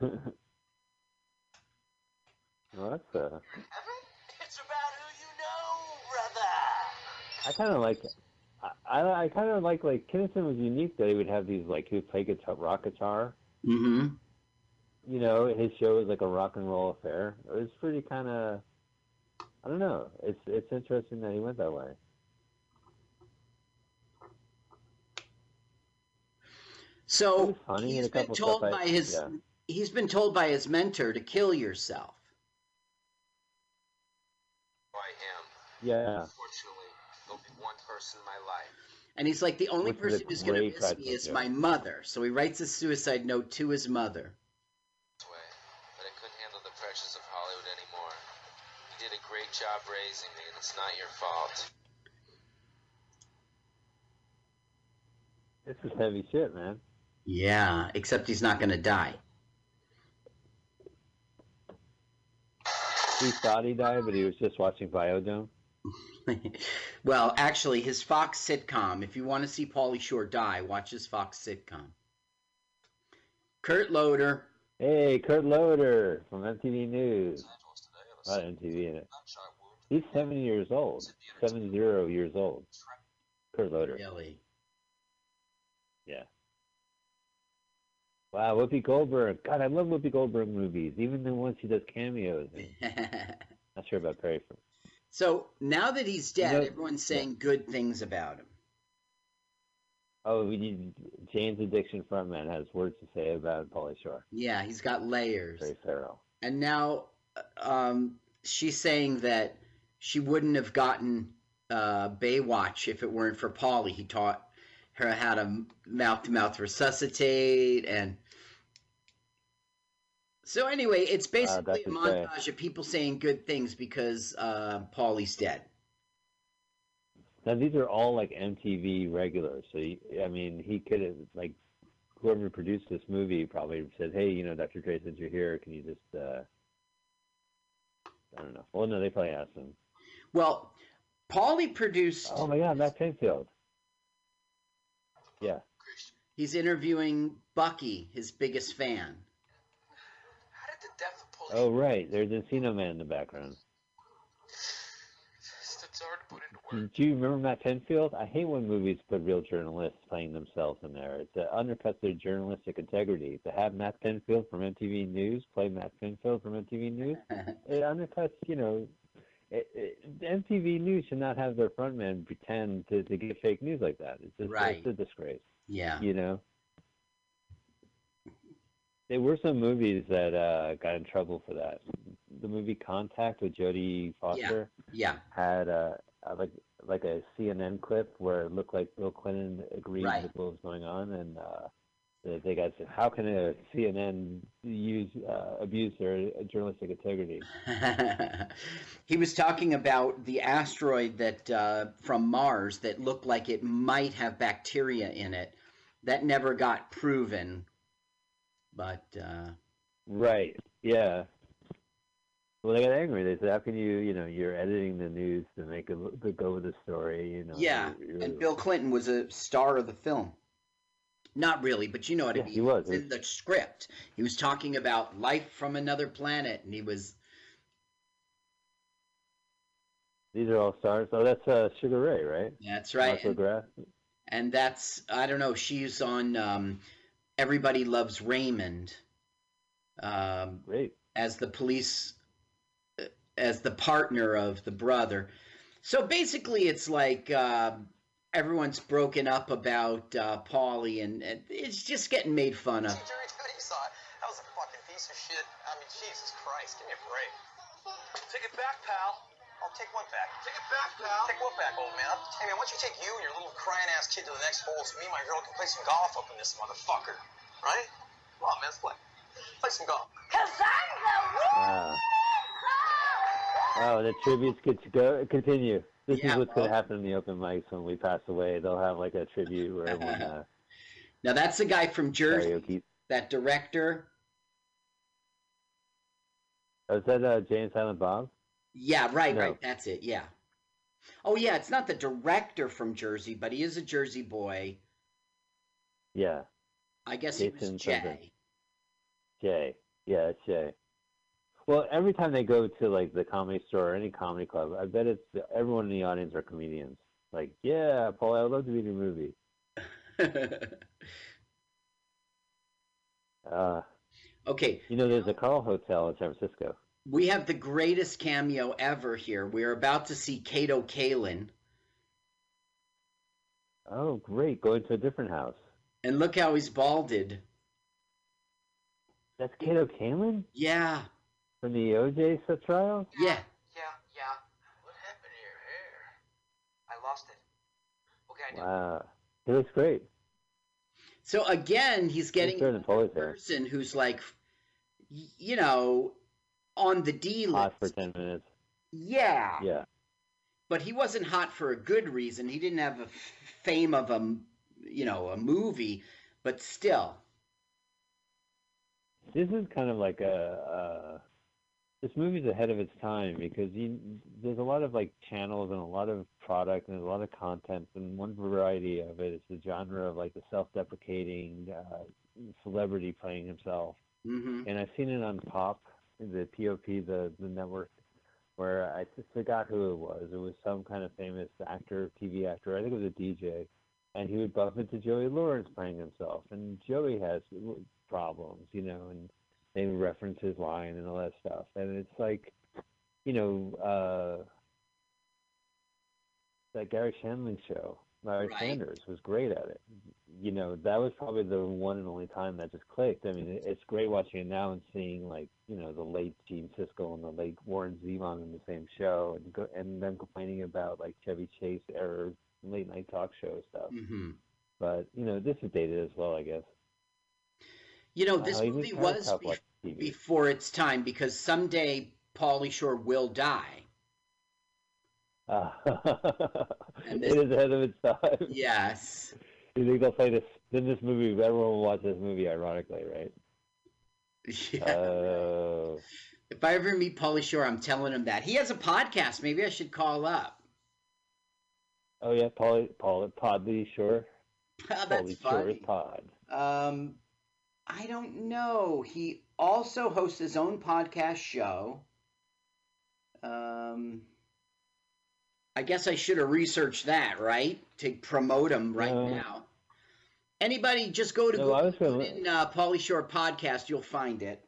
well, that's uh, It's about who you know, brother. I kind of like it. I, I, I kind of like like Kinison was unique that he would have these like he would play guitar, rock guitar, mm-hmm. you know, his show was like a rock and roll affair. It was pretty kind of, I don't know. It's it's interesting that he went that way. So was funny and he's been told stuff I- by his yeah. he's been told by his mentor to kill yourself. I am. Yeah, Unfortunately, there'll be one person in my life. And he's like, the only Which person who's going to great miss me is joke. my mother. So he writes a suicide note to his mother. way, but I couldn't handle the pressures of Hollywood anymore. You did a great job raising me, and it's not your fault. this is heavy shit, man. Yeah, except he's not going to die. He thought he died, but he was just watching Biodome. well, actually, his Fox sitcom. If you want to see Pauly Shore die, watch his Fox sitcom. Kurt Loder. Hey, Kurt Loder from MTV News. Los A Angeles today, lot of MTV in it. He's 70 years old. 70 years old. Kurt Loder. Really? Yeah. Wow, Whoopi Goldberg. God, I love Whoopi Goldberg movies, even the ones she does cameos in. Not sure about Perry. For... so now that he's dead, You know- everyone's saying good things about him. Oh, we need Jane's Addiction frontman has words to say about Pauly Shore. Yeah, he's got layers. Very thorough. And now um, she's saying that she wouldn't have gotten uh, Baywatch if it weren't for Pauly. He taught her how to mouth to mouth resuscitate. And so, anyway, it's basically a that's insane. montage of people saying good things because uh, Pauly's dead. Now these are all like MTV regulars. So you, I mean, he could have like whoever produced this movie probably said, "Hey, you know, Dr. Dre, since you're here, can you just uh, I don't know." Well, no, they probably asked him. Well, Pauly produced, Oh my God, Matt Pinfield. Yeah. he's interviewing Bucky, his biggest fan. How did the death of police? Oh right, there's Encino Man in the background. It's, it's hard to put into words. Do you remember Matt Pinfield? I hate when movies put real journalists playing themselves in there. It uh, undercuts their journalistic integrity. To have Matt Pinfield from MTV News play Matt Pinfield from MTV News, it undercuts, you know, it, it, MTV News should not have their frontman pretend to, to give fake news like that. It's just Right. it's a disgrace, yeah. you know. There were some movies that uh, got in trouble for that. The movie Contact with Jodie Foster Yeah. had a, a like like a CNN clip where it looked like Bill Clinton agreed Right. with what was going on, and uh, they, they got said, "How can a CNN use uh, abuse their journalistic integrity?" he was talking about the asteroid that uh, from Mars that looked like it might have bacteria in it. That never got proven, but uh, Right? Yeah. Well, they got angry. They said, "How can you, you know, you're editing the news to make look- to go with the story, you know?" yeah. you're- you're- And Bill Clinton was a star of the film. Not really, but you know what Yeah, I mean. he was. in the script. He was talking about life from another planet, and he was These are all stars. Oh, that's uh, Sugar Ray, right? that's right. McGrath. and that's I don't know. She's on um, Everybody Loves Raymond um, Great. as the police, uh, as the partner of the brother. So basically, it's like uh, everyone's broken up about uh, Pauly, and, and it's just getting made fun of. Jerry, today you saw it. That was a fucking piece of shit. I mean, Jesus Christ, give me a break. Take it back, pal. I'll take one back? Take it back, pal. Take what back, old man? Hey, man, why don't you take you and your little crying ass kid to the next hole so me and my girl can play some golf up in this motherfucker? Right? Come on, man, let's play. Play some golf. Cause I'm the Wow. Oh, the tributes get to go continue. This Yeah, is what's going to happen in the open mics when we pass away. They'll have like a tribute where everyone uh, Now that's the guy from Jersey, karaoke. that director. Oh, is that uh, Jay and Silent Bob? Yeah, right, No. right. That's it. Yeah. Oh yeah, it's not the director from Jersey, but he is a Jersey boy. Yeah, I guess Jason was something. Jay. Jay. Yeah, it's Jay. Well, every time they go to like the comedy store or any comedy club, I bet it's everyone in the audience are comedians. Like, yeah, Paul, I would love to be in your movie. Uh, Okay, You know, there's a Carl Hotel in San Francisco. we have the greatest cameo ever here. We're about to see Kato Kaelin, Oh, great! Going to a different house. And look how he's balded. That's Kato Kaelin Yeah, from the OJ trial. yeah. Yeah, yeah. What happened to your hair? I lost it. What can I do? Wow, he looks great. So again, he's getting better than Foley's a hair. person who's like, you know, on the D list. Hot for ten minutes. Yeah, Yeah. but he wasn't hot for a good reason. He didn't have a f- fame of a, m- you know, a movie, but still. This is kind of like a. Uh, this movie's ahead of its time because you, there's a lot of like channels and a lot of product and a lot of content and one variety of it is the genre of like the self-deprecating uh, celebrity playing himself. hmm and I've seen it on Pop, the POP, the the network, where I just forgot who it was. It was some kind of famous actor, TV actor. I think it was a DJ, and he would bump into Joey Lawrence playing himself, and Joey has problems, you know, and they reference his line and all that stuff, and it's like, you know, uh, that Garry Shandling show. Larry Right. Sanders was great at it. You know, that was probably the one and only time that just clicked. I mean, it's great watching it now and seeing like you know the late Gene Siskel and the late Warren Zevon in the same show, and go, and them complaining about like Chevy Chase era late night talk show stuff. hmm But you know, this is dated as well, I guess. You know, this Uh, movie was be- before its time because someday Paulie Shore will die. Uh, And this- is ahead of its time. Yes. You think they'll play this in this movie? Everyone will watch this movie, ironically, right? Yeah. Oh. if I ever meet Paulie Shore, I'm telling him that. He has a podcast. Maybe I should call up. Oh yeah, Paul, Paul, Podly Shore. Oh, that's Shore's funny. Pod. Um, I don't know. He also hosts his own podcast show. Um, I guess I should have researched that, right? To promote him right No. now. Anybody, just go to No, Google gonna- in uh, Pauly Shore podcast. You'll find it.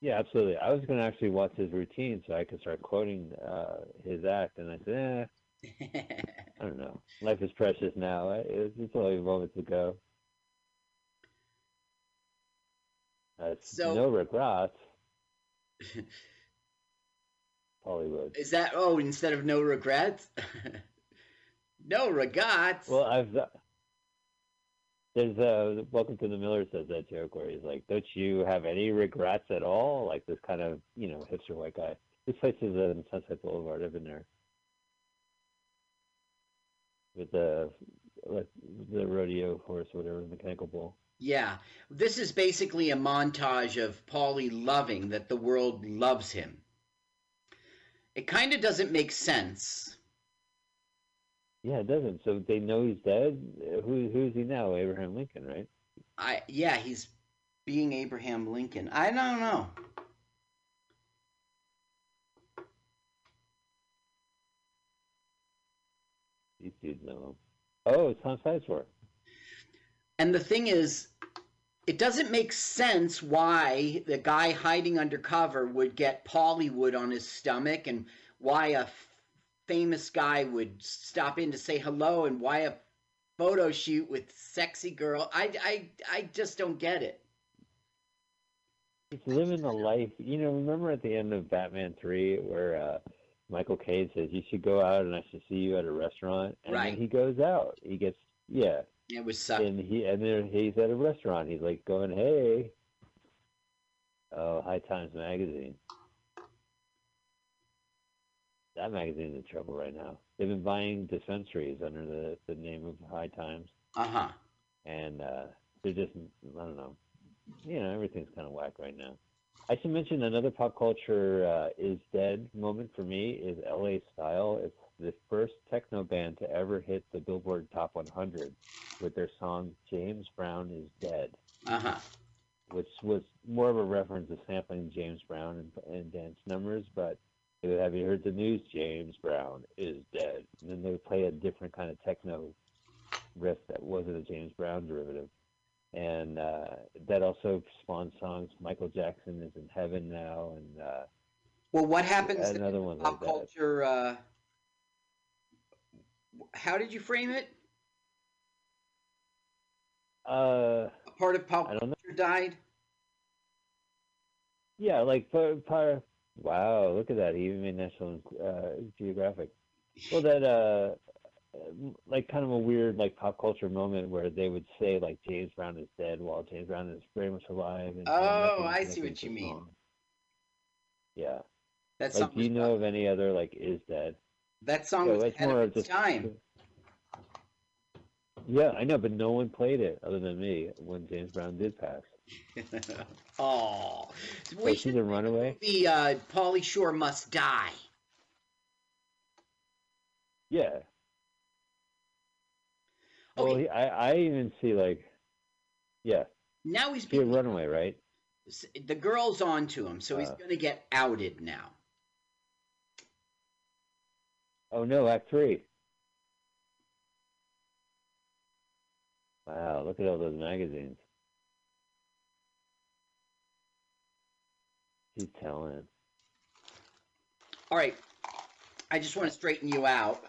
Yeah, absolutely. I was going to actually watch his routine so I could start quoting uh, his act, and I said, eh, I don't know. Life is precious now. It's, it's only moments ago. That's So- no regrets. Hollywood. Is that oh instead of no regrets? no regrets. Well, I've there's uh Welcome to the Miller says that joke where he's like, "Don't you have any regrets at all?" Like this kind of you know hipster white guy. This place is in Sunset Boulevard. I've been there with the like the rodeo horse, or whatever, the mechanical bull. Yeah, this is basically a montage of Paulie loving that the world loves him. It kind of doesn't make sense. Yeah, it doesn't. So they know he's dead. Who who's he now? Abraham Lincoln, right? I yeah, he's being Abraham Lincoln. I don't know. Dudes know him. Oh, it's Tom Sizemore. And the thing is, it doesn't make sense why the guy hiding undercover would get Pollywood on his stomach and why a famous guy would stop in to say hello and why a photo shoot with sexy girl. I, I, I just don't get it. He's living the life. You know, remember at the end of Batman Three where uh, Michael Caine says you should go out and I should see you at a restaurant, and Right. then he goes out. He gets yeah, It was such. and he and then he's at a restaurant. He's like going, hey, oh, High Times magazine. That magazine's in trouble right now. They've been buying dispensaries under the, the name of High Times, Uh huh. and uh, they're just I don't know. You know, everything's kind of whack right now. I should mention another pop culture uh, is dead moment for me is LA Style. It's the first techno band to ever hit the Billboard Top 100 with their song James Brown is Dead, Uh huh. which was more of a reference to sampling James Brown and, and dance numbers. But have you heard the news? James Brown is dead. And then they would play a different kind of techno riff that wasn't a James Brown derivative. And uh, that also spawned songs. Michael Jackson is in heaven now, and uh, Well, what happens another one pop like that. culture? Uh, how did you frame it? Uh, A part of pop know. culture died. Yeah, like for, for wow, look at that. He even made National uh, Geographic. Well, that uh, like kind of a weird like pop culture moment where they would say like James Brown is dead while James Brown is very much alive. And, Oh, I see what you mean. song. Yeah. That Like, do you know of any other like is dead? that song So was it's more of just time. Yeah, I know, but no one played it other than me when James Brown did pass. oh, So we should a runaway. The uh, Pauly Shore must die. Yeah. Well, Okay. he, I I even see like, yeah, Now he's being runaway, right? the girl's on to him, so he's Uh. going to get outed now. Oh no, Act Three. Wow, look at all those magazines. He's telling. All right, I just want to straighten you out.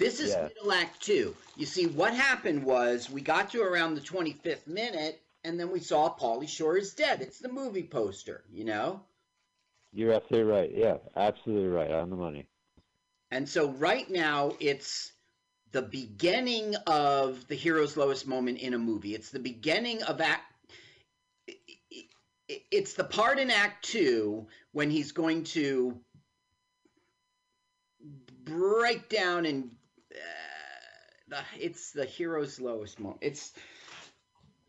This is Yeah. middle act two. You see, what happened was we got to around the 25th minute, and then we saw Pauly Shore is dead. It's the movie poster, you know? You're absolutely right. Yeah, absolutely right. On the money. And so right now it's the beginning of the hero's lowest moment in a movie. It's the beginning of act it's the part in act 2 when he's going to break down and the, it's the hero's lowest moment. It's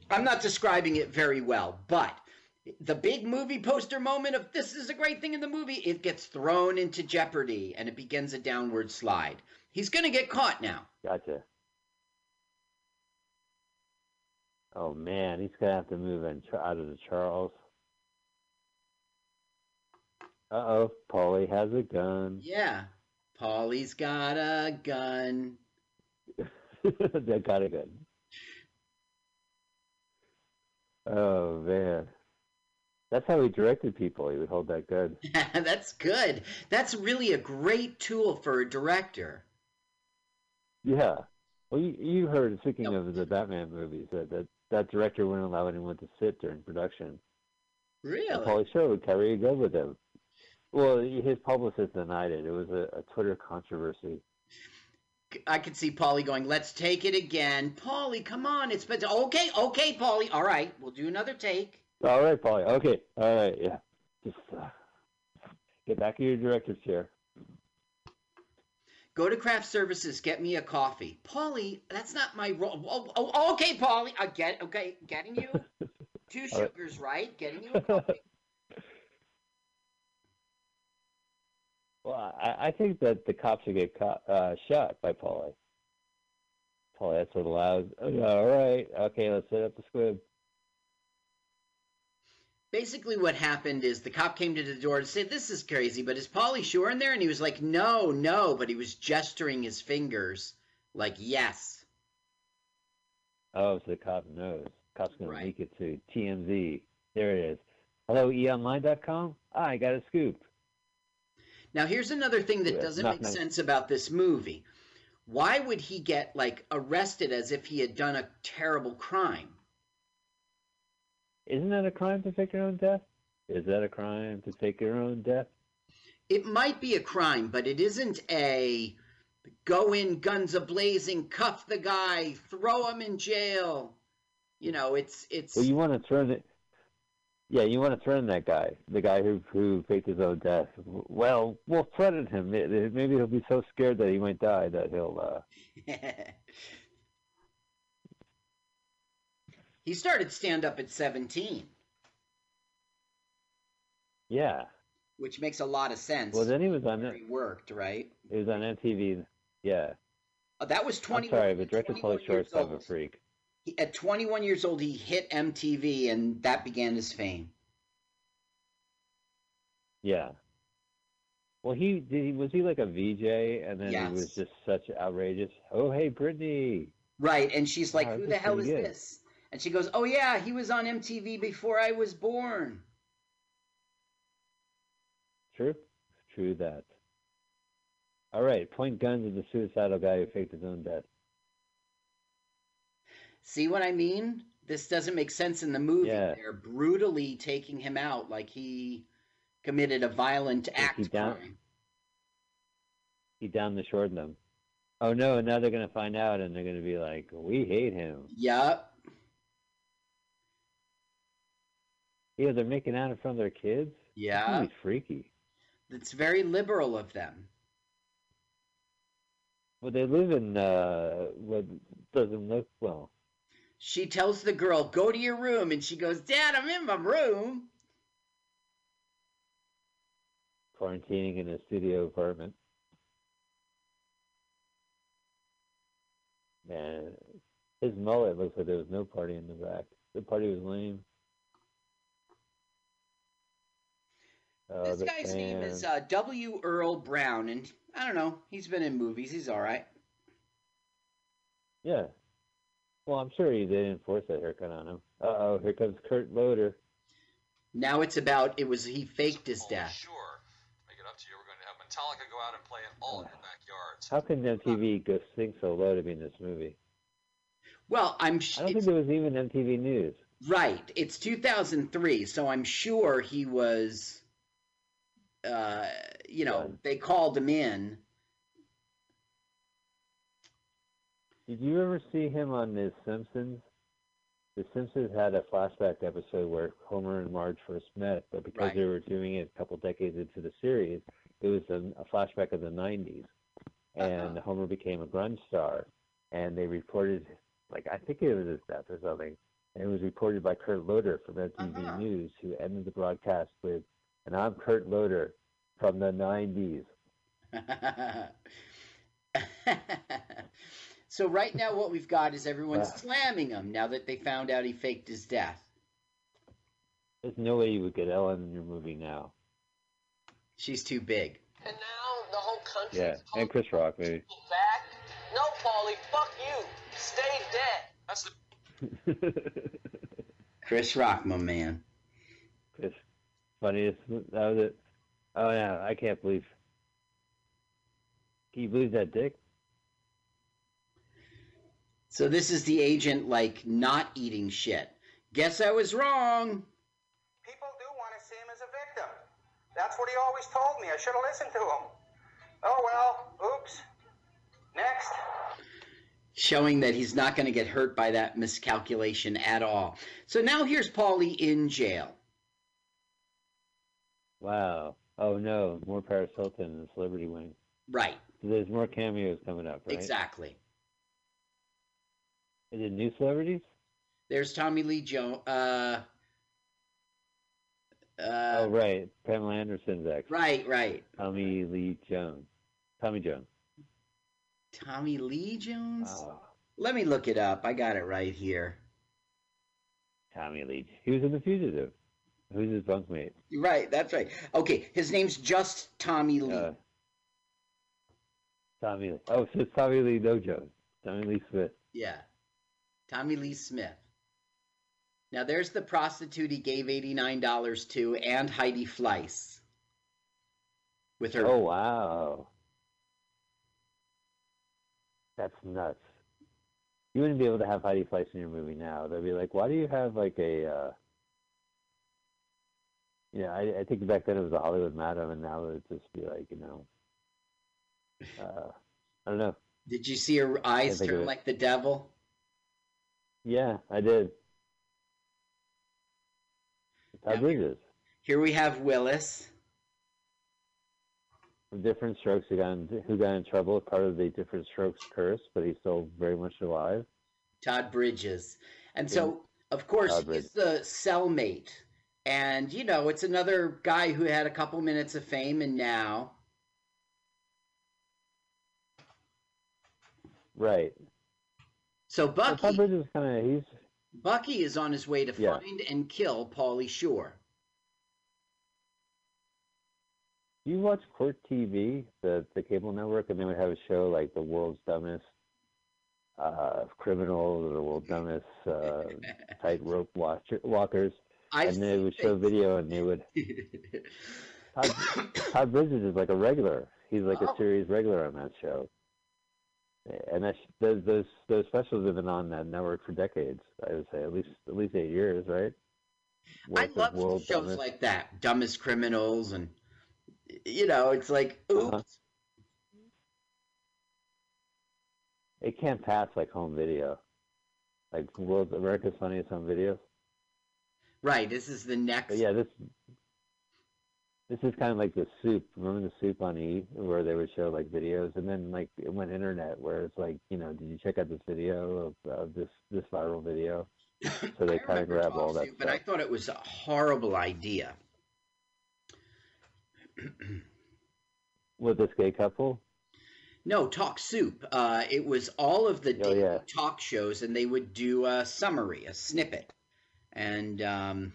I'm not describing it very well, but the big movie poster moment of this is a great thing in the movie, it gets thrown into jeopardy and it begins a downward slide. He's going to get caught now. Gotcha. Oh man, he's gonna have to move in, out of the Charles. Uh oh, Paulie has a gun. Yeah. Paulie's got a gun. That kind of gun. Oh man, that's how he directed people. He would hold that gun. That's good. That's really a great tool for a director. Yeah. Well, you, you heard, speaking of the Batman movies, that, that that director wouldn't allow anyone to sit during production. And Really? Pauly Shore would carry a gun with him. Well, his publicist denied it. It was a, a Twitter controversy. I could see Polly going, let's take it again. Polly, come on. It's been okay, okay, Polly. All right, we'll do another take. All right, Polly. Okay. All right. Yeah. Just uh, get back in your director's chair. Go to craft services, get me a coffee. Polly, that's not my role. Oh, oh, okay, Polly. I get okay, getting you two All right. sugars, right? Getting you a coffee. Well, I, I think that the cops should get caught, uh, shot by Paulie. Paulie, that's what allows. All right. Okay, let's set up the squib. Basically, what happened is the cop came to the door to say, This is crazy, but is Paulie Shore in there? And he was like, No, no, but he was gesturing his fingers like, Yes. Oh, so the cop knows. The Cop's going Right. to leak it to TMZ. There it is. Hello, eonline.com? Ah, I got a scoop. Now, here's another thing that Yeah, doesn't make nice. sense about this movie. Why would he get, like, arrested as if he had done a terrible crime? Isn't that a crime to fake your own death? Is that a crime to fake your own death? It might be a crime, but it isn't a go in guns a blazing, cuff the guy, throw him in jail. You know, it's it's Well, you want to turn it. Yeah, you want to threaten that guy, the guy who who faked his own death. Well, we'll threaten him. It- it- Maybe he'll be so scared that he might die that he'll. uh he started stand up at 17, Yeah. which makes a lot of sense. Well, then he was on. where he worked, right? It was on MTV. Yeah. Uh, that was I'm sorry, but director 21 Pauly Shore is years kind of a freak. He, at 21 years old, he hit MTV, and that began his fame. Yeah. Well, he did. He, was he like a VJ, and then he was just such outrageous. Oh, hey, Brittany. Right, and she's like, Wow, "Who the hell is good." this?" And she goes, "Oh yeah, he was on MTV before I was born." True. True that. All right. Point guns at the suicidal guy who faked his own death. See what I mean? This doesn't make sense in the movie. Yeah. They're brutally taking him out like he committed a violent he act down- crime. He down the short them. Oh no! And now they're gonna find out, and they're gonna be like, "We hate him." Yup. Yeah, they're making out in front of their kids. Yeah. Really freaky. It's very liberal of them. Well, they live in uh, what doesn't look well. She tells the girl, "Go to your room," and she goes, "Dad, I'm in my room." quarantining in a studio apartment. Man, his mullet looks like there was no party in the back. The party was lame. Uh, this guy's name is uh, W. Earl Brown, and I don't know. He's been in movies. He's all right. yeah. Well, I'm sure he didn't force that haircut on him. Uh oh, here comes Kurt Loder. Now it's about it was he faked his death. Sure. Make it up to you. We're going to have Metallica go out and play in all of your backyards. How can MTV go sing so low to be in this movie? Well, I'm sh- I don't think it's, there was even MTV News. right. It's 2003, so I'm sure he was. Uh, you know, Done. they called him in. Did you ever see him on The Simpsons? The Simpsons had a flashback episode where Homer and Marge first met, but because Right. they were doing it a couple decades into the series, it was a, a flashback of the 90s. And Uh-huh. Homer became a grunge star, and they reported, like, I think it was his death or something. And it was reported by Kurt Loder from MTV Uh-huh. News, who ended the broadcast with, and I'm Kurt Loder from the 90s. so right now, what we've got is everyone Wow. slamming him now that they found out he faked his death. There's no way you would get Ellen in your movie now. She's too big. And now the whole country Yeah, is and Chris Rock, maybe. back. No, Paulie, fuck you. Stay dead. That's the Chris Rock, my man. It's funniest. That was it. Oh yeah, I can't believe. Can you believe that dick? So this is the agent like not eating shit. Guess I was wrong. People do want to see him as a victim. That's what he always told me. I should have listened to him. Oh well, oops. Next. Showing that he's not going to get hurt by that miscalculation at all. So now here's Paulie in jail. Wow. Oh no, more Paris Hilton in the Celebrity Wing. Right, So there's more cameos coming up, right? exactly. Is it new celebrities? There's Tommy Lee Jones. Uh, uh, oh right, Pamela Anderson's ex. right, right. Tommy Lee Jones. Tommy Jones. Tommy Lee Jones? Oh, Let me look it up. I got it right here. Tommy Lee. He was in The Fugitive. Who's his bunkmate? Right, that's right. Okay, his name's just Tommy Lee. Uh, Tommy Lee. Oh, so it's Tommy Lee No Jones. Tommy Lee Smith. Yeah. Tommy Lee Smith. Now there's the prostitute he gave $89 to and Heidi Fleiss. With her Oh wow. That's nuts. You wouldn't be able to have Heidi Fleiss in your movie now. They'd be like, "Why do you have like a?" uh Yeah, I, I think back then it was a Hollywood Madam, and now it'd just be like, you know, uh, I don't know. Did you see her eyes turn like the devil? Yeah, I did. Todd Yeah. Bridges. Here we have Willis. Diff'rent Strokes, who got in, who got in trouble, part of the Diff'rent Strokes curse, but he's still very much alive. Todd Bridges. And so, of course, Todd he's Bridges. the cellmate. And, you know, it's another guy who had a couple minutes of fame and now. Right. So Well, Bucky, Bridges kind of he's Bucky is on his way to Yeah. find and kill Paulie Shore. Do you watch Court TV, the the cable network, and they would have a show like The World's Dumbest uh, criminals or the world's dumbest uh, tightrope watcher, walkers, I've and they would show things. video, and they would. Todd, Todd Bridges is like a regular. He's like Oh. a series regular on that show. And that's those those those specials have been on that network for decades. I would say at least at least eight years, right? I Worth of love shows Dumbest- like that, Dumbest Criminals, and you know, it's like, oops. Uh-huh. It can't pass like home video, like World America's Funniest Home Videos. Right. This is the next. But yeah, this this is kind of like the soup. Remember the soup on E, where they would show like videos, and then like it went internet, where it's like, you know, did you check out this video of, of this this viral video? So they kind of grab all that Soup, but I thought it was a horrible idea. With this gay couple, No, Talk Soup. Uh, it was all of the Oh, yeah. talk shows, and they would do a summary, a snippet, and um,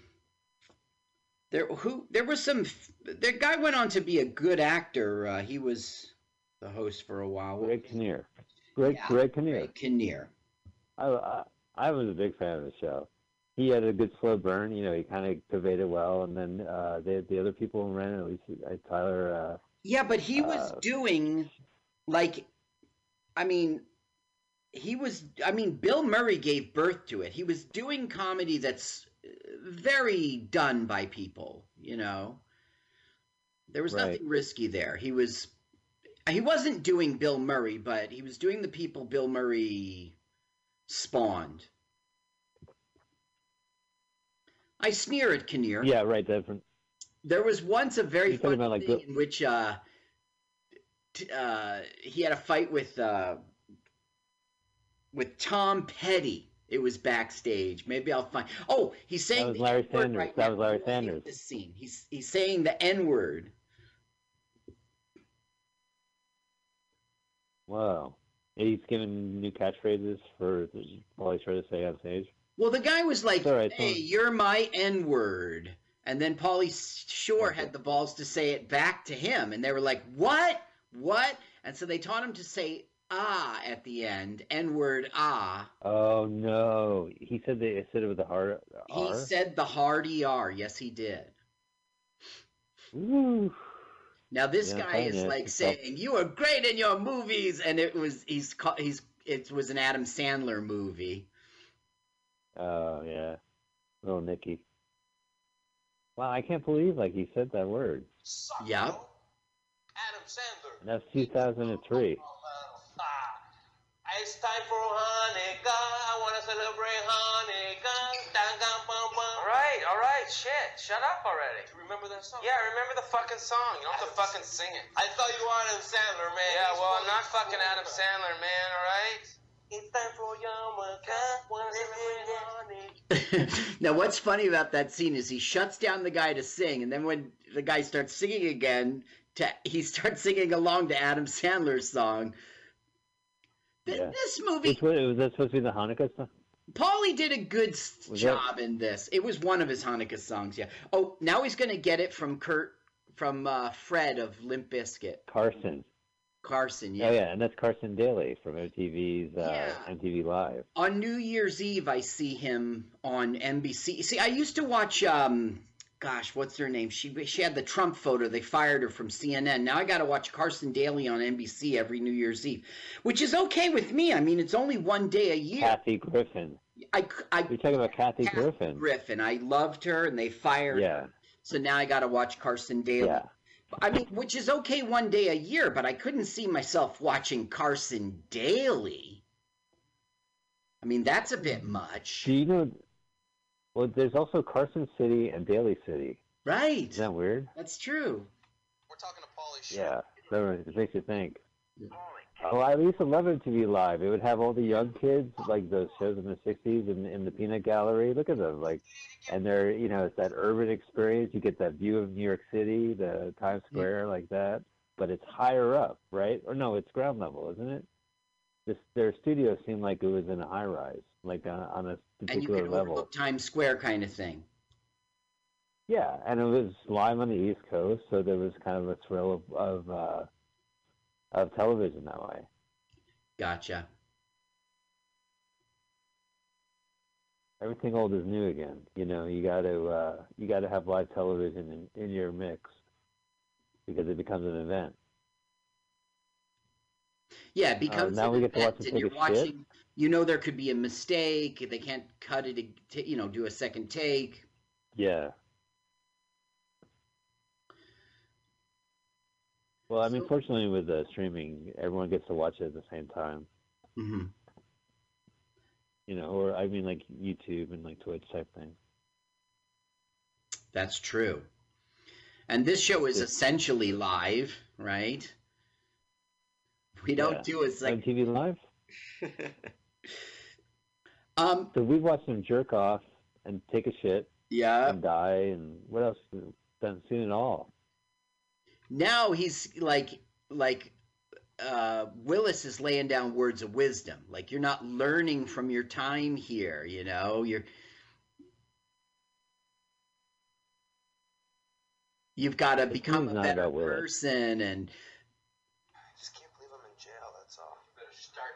there who there was some. The guy went on to be a good actor. Uh, he was the host for a while. Greg Kinnear, Greg Yeah, Greg Kinnear. Greg Kinnear. I, I I was a big fan of the show. He had a good slow burn. You know, he kind of conveyed it well, and then uh, the the other people ran it. At least uh, Tyler. Uh, Yeah, but he was Uh, doing like I mean he was I mean Bill Murray gave birth to it. He was doing comedy that's very done by people, you know. There was Right. nothing risky there. He was he wasn't doing Bill Murray, but he was doing the people Bill Murray spawned. I sneer at Kinnear. yeah, right. Different. There was once a very You're funny like, thing the- in which uh, t- uh, he had a fight with uh, with Tom Petty. It was backstage. Maybe I'll find. Oh, he's saying was the Larry Sanders. Right That was Larry Sanders. This scene. He's he's saying the N word. Wow. He's giving new catchphrases for all he's trying to say on stage. Well, the guy was like, right, "Hey, you're my N word," and then Paulie Shore Okay. had the balls to say it back to him, and they were like, "What? What?" And so they taught him to say "ah" at the end, N word "ah." Oh no! He said they said it with the hard He said the hard ER. Yes, he did. Ooh. Now this Yeah, guy is yeah, like it's all- saying, "You are great in your movies," and it was he's ca- he's it was an Adam Sandler movie. Oh yeah, little Nicky. Wow, I can't believe like he said that word. Yep. Adam Sandler. And that's 2003. Shut up already. Do You remember that song? Yeah, I remember the fucking song. You don't have to fucking sing it. I thought you were Adam Sandler, man. Yeah, He's well, I'm not fucking Adam Sandler, man, all right? It's time for Yarmulke. Wanna celebrate Hanukkah. now, what's funny about that scene is he shuts down the guy to sing, and then when the guy starts singing again, to, he starts singing along to Adam Sandler's song. Th- Yeah. This movie, Which one, was that supposed to be the Hanukkah stuff? Paulie did a good Was that- job in this. It was one of his Hanukkah songs, yeah. Oh, now he's going to get it from Kurt, from uh, Fred of Limp Bizkit. Carson. Carson, yeah. Oh yeah, and that's Carson Daly from MTV's uh, Yeah. MTV Live. on New Year's Eve, I see him on NBC. See, I used to watch. Um, gosh, what's her name? She she had the Trump photo. They fired her from CNN. Now I got to watch Carson Daly on NBC every New Year's Eve, which is okay with me. I mean, it's only one day a year. Kathy Griffin. I, I You're talking about Kathy Kathy Griffin. Griffin. I loved her, and they fired Yeah, her. So now I got to watch Carson Daly. yeah. I mean, which is okay one day a year, but I couldn't see myself watching Carson Daly. I mean, that's a bit mm. much. Do you know? Well, there's also Carson City and Daly City. Right. Isn't that weird? That's true. We're talking to Paulie Shore. Yeah, so it makes you think. Oh, I used to love MTV Live. It would have all the young kids, like those shows in the '60s, in, in the Peanut Gallery. Look at them, like, and they're, you know, it's that urban experience. You get that view of New York City, the Times Square, like that. But it's higher up, right? Or no, it's ground level, isn't it? This their studio seemed like it was in a high rise, like on, on a And you particular could level. Times Square kind of thing. Yeah, and it was live on the East Coast, so there was kind of a thrill of of, uh, of television that way. Gotcha. everything old is new again. You know, you got to uh, you got to have live television in, in your mix because it becomes an event. Yeah, it becomes Uh, now we get to watch and you're a shit? Watching. You know, there could be a mistake. They can't cut it. to- You know, do a second take. Yeah. Well, I mean, So- fortunately, with the streaming, everyone gets to watch it at the same time. hmm You know, or I mean, like YouTube and like Twitch type thing. That's true. And this show is Yeah. essentially live, right? We don't Yeah. do a On second. TV Live. um. So we watch them jerk off and take a shit Yeah. and die and what else? Done seen it all. Now he's like like uh Willis is laying down words of wisdom. Like you're not learning from your time here, you know? You're You've got to become a better person and I just can't believe I'm in jail, that's all. You Better start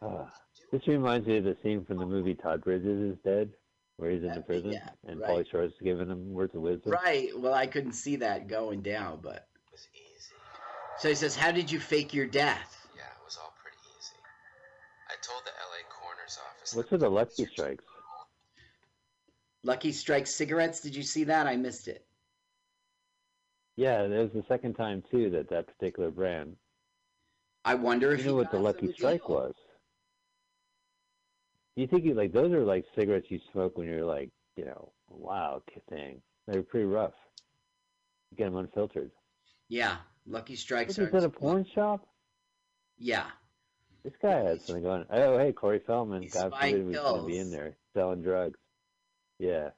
believing. Uh, this reminds me of the scene from the movie Todd Bridges is Dead, where he's in the Uh, prison yeah, and right. Pauly Shore's giving him words of wisdom. right. Well, I couldn't see that going down, but It was easy. so he says, "How did you fake your death?" Yeah, it was all pretty easy. I told the LA coroner's office. What's that with the Lucky Strikes? Lucky Strike cigarettes. Did you see that? I missed it. Yeah, that was the second time too that that particular brand. I wonder if You know what the Lucky Strike deal. was? You think you like those are like cigarettes you smoke when you're like, you know, wow thing. They're pretty rough. You get them unfiltered. Yeah, Lucky Strikes are. is that a porn shop? Yeah. This guy had something going. Oh, hey, Corey Feldman. He's God forbid was going to be in there selling drugs. Yeah.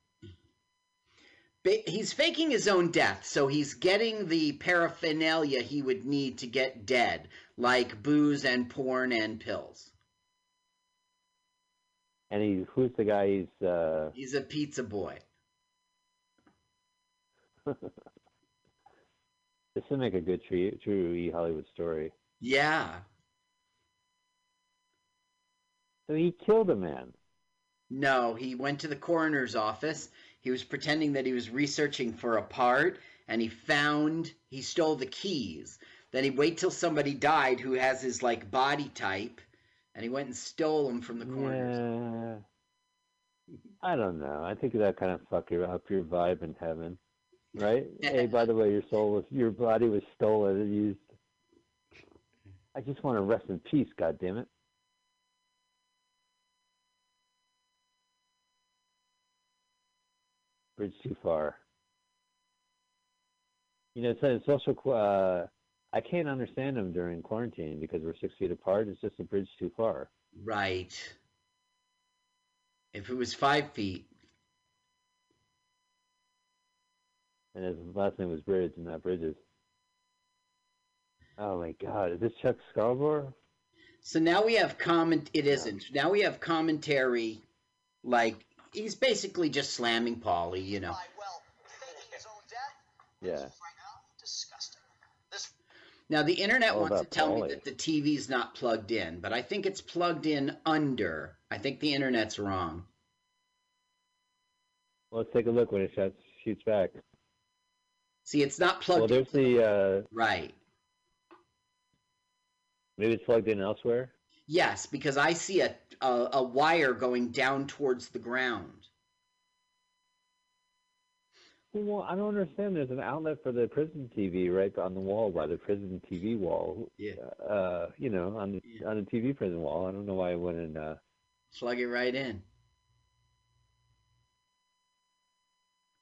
He's faking his own death, so he's getting the paraphernalia he would need to get dead, like booze and porn and pills. And he, who's the guy? He's uh, He's a pizza boy. this would make a good true true E Hollywood story. Yeah. So he killed a man. No, he went to the coroner's office. He was pretending that he was researching for a part, and he found he stole the keys. Then he wait till somebody died who has his like body type, and he went and stole them from the corners. Yeah. I don't know. I think that kind of fuck your up your vibe in heaven, right? hey, by the way, your soul was your body was stolen and used. I just want to rest in peace. God damn it. Bridge too far. You know, it's, it's also qu- uh, I can't understand them during quarantine because we're six feet apart. It's just a bridge too far. Right. If it was five feet, And his last name was Bridge, and not Bridges. Oh my God! Is this Chuck Scarborough? So now we have comment. It isn't. Now we have commentary, like he's basically just slamming Polly, You know. Well, his own death? Yeah. Now the internet wants to tell me that the TV's not plugged in, but I think it's plugged in under. I think the internet's wrong. Let's take a look when it shoots shoots back. See, it's not plugged in. Well, there's the uh, right. maybe it's plugged in elsewhere. Yes, because I see a, a a wire going down towards the ground. Well, I don't understand. There's an outlet for the prison TV right on the wall by the prison TV wall. Yeah. Uh, you know, on the Yeah. on the TV prison wall. I don't know why I wouldn't. Uh, Plug it right in.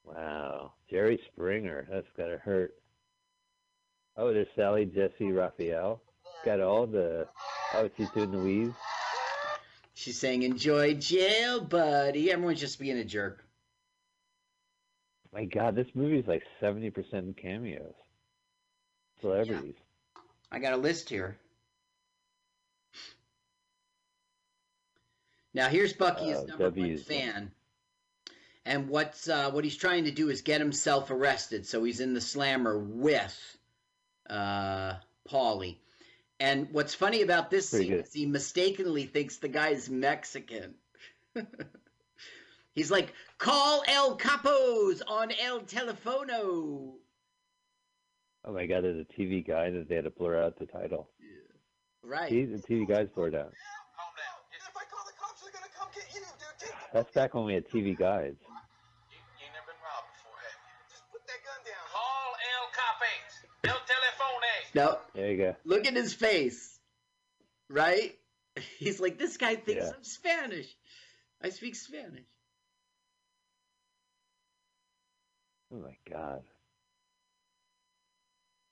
wow, Jerry Springer. That's gotta hurt. Oh, there's Sally Jessy Raphael. Got all the. Oh, she's doing the weave. She's saying, "Enjoy jail, buddy." Everyone's just being a jerk. My God, this movie is like seventy percent cameos. Celebrities. I got a list here. Now here's Bucky, his Uh, number one fan, and what's uh, what he's trying to do is get himself arrested. So he's in the slammer with uh, Paulie. And what's funny about this Pretty scene good. is he mistakenly thinks the guy's Mexican. He's like, call El Capos on El Telefono. Oh my god, there's a TV guide that they had to blur out the title. Yeah. Right. See, the TV guide's blurred out. If I call the cops, they're gonna come get you, dude. Take. That's back when we had TV guides. You, you never been robbed before, have you? Just put that gun down. Call El Capes. El Telefone. No, There you go. look at his face. Right? He's like, this guy thinks Yeah. I'm Spanish. I speak Spanish. Oh my god.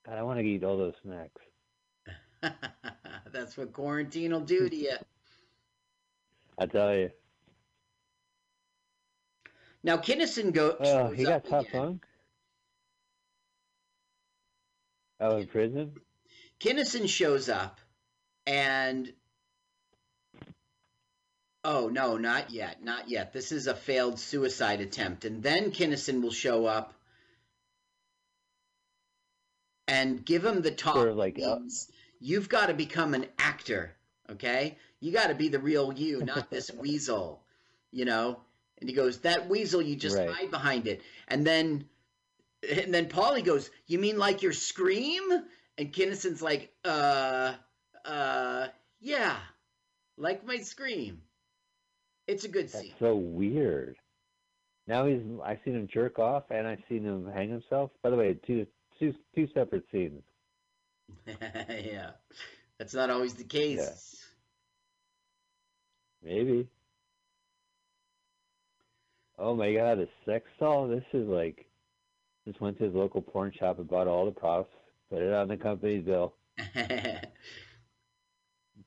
God, I want to eat all those snacks. That's what quarantine will do to you. I tell you. Now Kinison go. Oh, he got top again. bunk. Oh, in prison? Kinison shows up, and oh no, not yet, not yet. This is a failed suicide attempt, and then Kinison will show up and give him the talk. Sort of like, uh, You've got to become an actor, okay? You got to be the real you, not this weasel, you know. And he goes, "That weasel, you just Right. hide behind it." And then, and then Paulie goes, "You mean like your scream?" And Kinison's like, "Uh, uh, yeah, like my scream." It's a good That's scene. so weird. Now he's I've seen him jerk off and I've seen him hang himself. By the way, two two two separate scenes. yeah, that's not always the case. Maybe. Oh my god, a sex doll? This is like just went to his local porn shop and bought all the props, put it on the company's bill,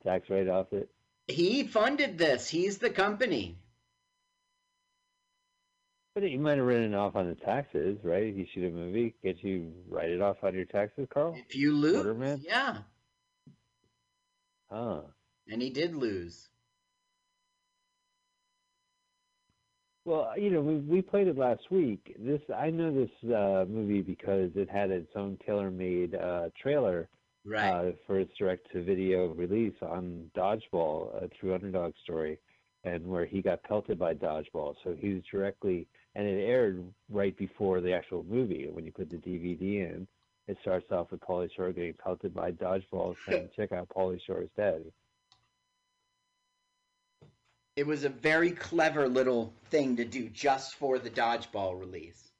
tax right off it. He funded this. He's the company. But you might have written it off on the taxes, right? If you shoot a movie, get you write it off on your taxes, Carl? If you lose, Waterman? yeah, Huh. and he did lose. Well, you know, we we played it last week. This I know this uh, movie because it had its own tailor-made uh, trailer Right. uh, for its direct-to-video release on Dodgeball, a true underdog story, and where he got pelted by Dodgeball. So he was directly, and it aired right before the actual movie. When you put the DVD in, it starts off with Pauly Shore getting pelted by Dodgeball, saying, "Check out Pauly Shore's dead." It was a very clever little thing to do just for the dodgeball release.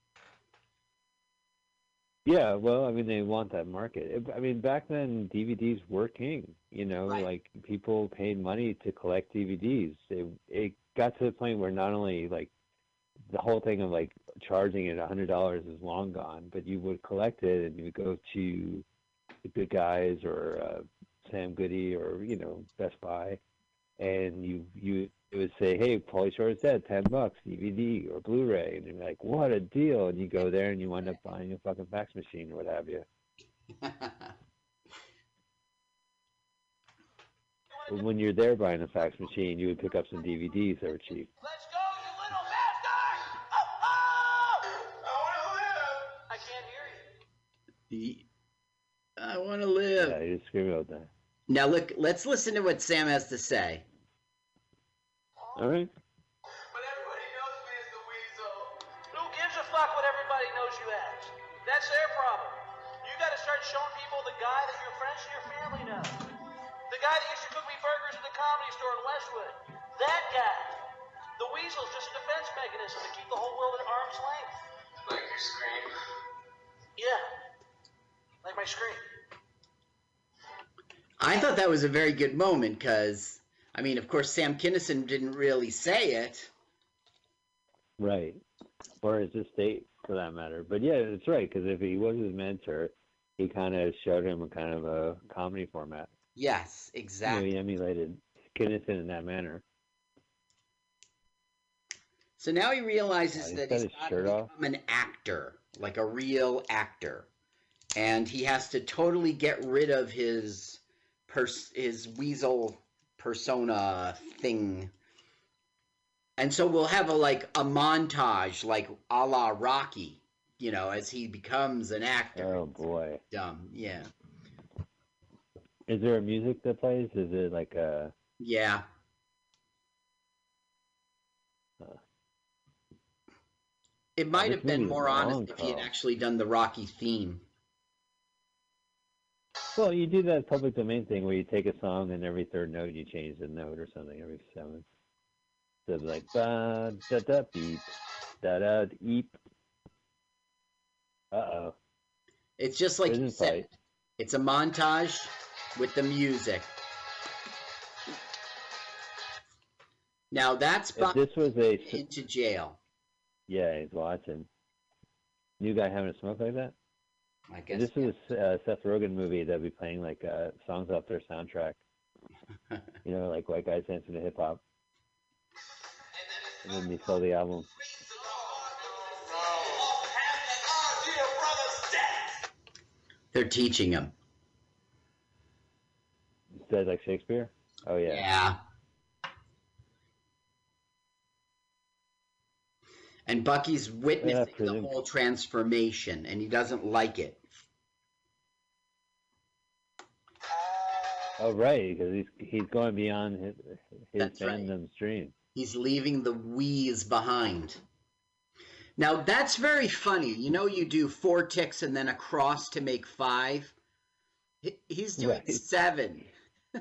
Yeah, well, I mean, they want that market. I mean, back then DVDs were king. You know, Right. like people paid money to collect DVDs. It it got to the point where not only like the whole thing of like charging it a hundred dollars is long gone, but you would collect it and you would go to the Good Guys or uh, Sam Goody or you know Best Buy, and you you it would say, "Hey, Pauly Shore is dead, ten bucks DVD or Blu-ray," and you're like, "What a deal!" And you go there and you wind up buying a fucking fax machine or what have you. But when you're there buying a fax machine, you would pick up some DVDs that were cheap. Let's go, you little bastard! Oh, oh! I want to live! I can't hear you. I want to live. Yeah, you just scream about that. Now look, let's listen to what Sam has to say. All right. But everybody knows me as the weasel. Who gives a fuck what everybody knows you as? That's their problem. You gotta start showing people the guy that your friends and your family know. The guy that used to cook me burgers at the comedy store in Westwood. That guy. The weasel's just a defense mechanism to keep the whole world at arm's length. Like your scream. Yeah. Like my scream. I thought that was a very good moment because, I mean, of course, Sam Kinison didn't really say it. Right. Or his estate, for that matter. But yeah, it's right because if he was his mentor, he kind of showed him a kind of a comedy format. Yes, You know, exactly. he emulated Kinison in that manner. So now he realizes Yeah, he's that he's got to off. become an actor, like a real actor, and he has to totally get rid of his pers- his weasel persona thing. And so we'll have a like a montage, like a la Rocky, you know, as he becomes an actor. Oh boy. Dumb, yeah, Is there a music that plays? Is it like a yeah. Uh. It might have been more honest if he had actually done the Rocky theme. Well, you do that public domain thing where you take a song and every third note you change the note or something every seventh. So it's like ba da da beep da da eep. Uh oh. It's just like you said. fight. It's a montage with the music. Now that's If this was a into jail. yeah, he's watching. New guy having a smoke like that. I guess. this is a uh, Seth Rogen movie, that'd be playing like uh, songs off their soundtrack. you know, like white guys dancing to hip hop. And then you sell the album. They're teaching him. Says like Shakespeare. Oh yeah. Yeah. And Bucky's witnessing the whole transformation, and he doesn't like it. Oh right, because he's he's going beyond his his That's right. dream. He's leaving the wheeze behind. Now that's very funny. You know, you do four ticks and then a cross to make five. He's doing Right. seven.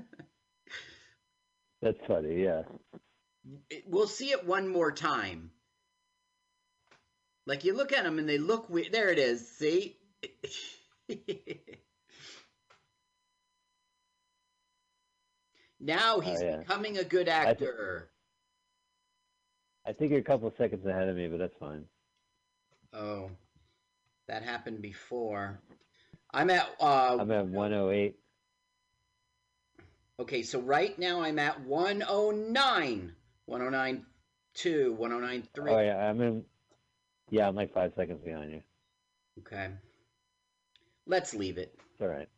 That's funny. Yeah. We'll see it one more time. Like you look at them and they look weird. There it is. See? now he's Oh, yeah. becoming a good I thi- actor. I think you're a couple seconds ahead of me, but that's fine. Oh, that happened before. I'm at. Uh, I'm at 108. Okay, so right now I'm at 109. 109.2, 109.3. Oh yeah, I'm in. Yeah, I'm like five seconds behind you. Okay. Let's leave it. It's all right.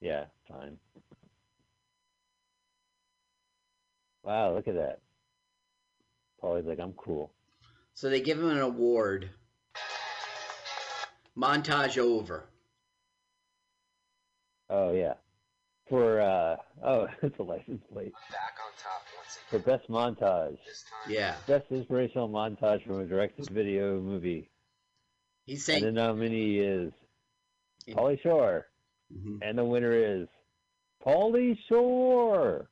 Yeah, fine. Wow, look at that. Paulie's like, I'm cool. So they give him an award. Montage over. Oh yeah. For uh oh, it's a license plate. Back on top once For best montage. Yeah. Best inspirational montage from a directed video movie. He's saying And the saying. nominee is Paulie Shore. Mhm. And the winner is Paulie Shore.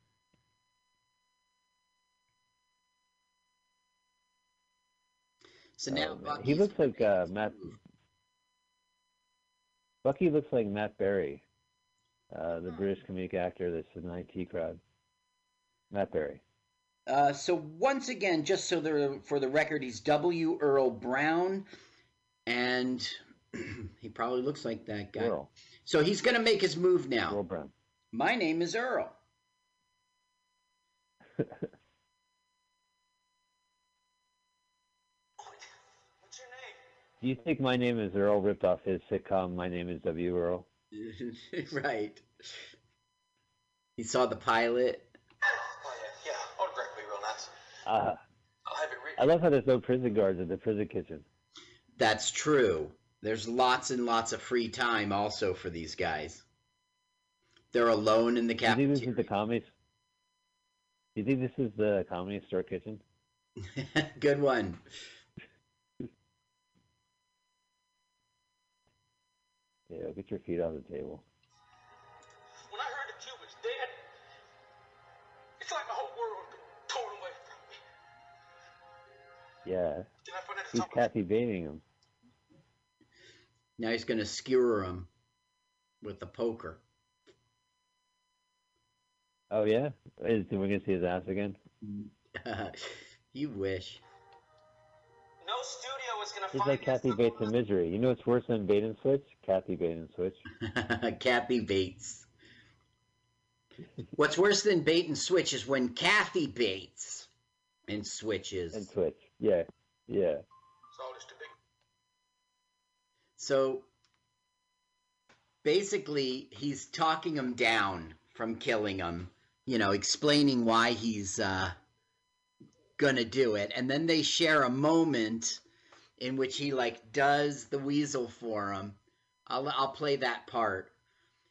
So now Oh. He looks like uh, Matt. Bucky looks like Matt Berry, uh, the British comedic actor that's in the IT crowd. Matt Berry. Uh, so once again, just so there for the record, he's W. Earl Brown, and he probably looks like that guy. Earl. So he's going to make his move now. Earl Brown. My name is Earl. What's your name? Do you think my name is Earl ripped off his sitcom My Name is W. Earl? right. He saw the pilot. Oh, yeah, yeah. Autograph me real nice. Uh, I'll have it written. I love how there's no prison guards in the prison kitchen. That's true. There's lots and lots of free time also for these guys. They're alone in the Do you think this is the comedy? Do you think this is the comedy store kitchen? Good one. Yeah, get your feet off the table. When I heard that you was dead, it's like my whole world torn away from me. Yeah, He's I found out who's it's all Kathy baiting him? Now he's going to skewer him with the poker. Oh yeah, is we gonna see his ass again? you wish. No studio is gonna He's find like Kathy Bates in Misery. You know what's worse than bait and switch? Kathy bait and switch. Kathy Bates. What's worse than bait and switch is when Kathy Bates and switches. And switch. Yeah, yeah. It's all just too big. So basically, he's talking him down from killing him, you know, explaining why he's uh, gonna do it. And then they share a moment in which he, like, does the weasel for him. I'll, I'll play that part.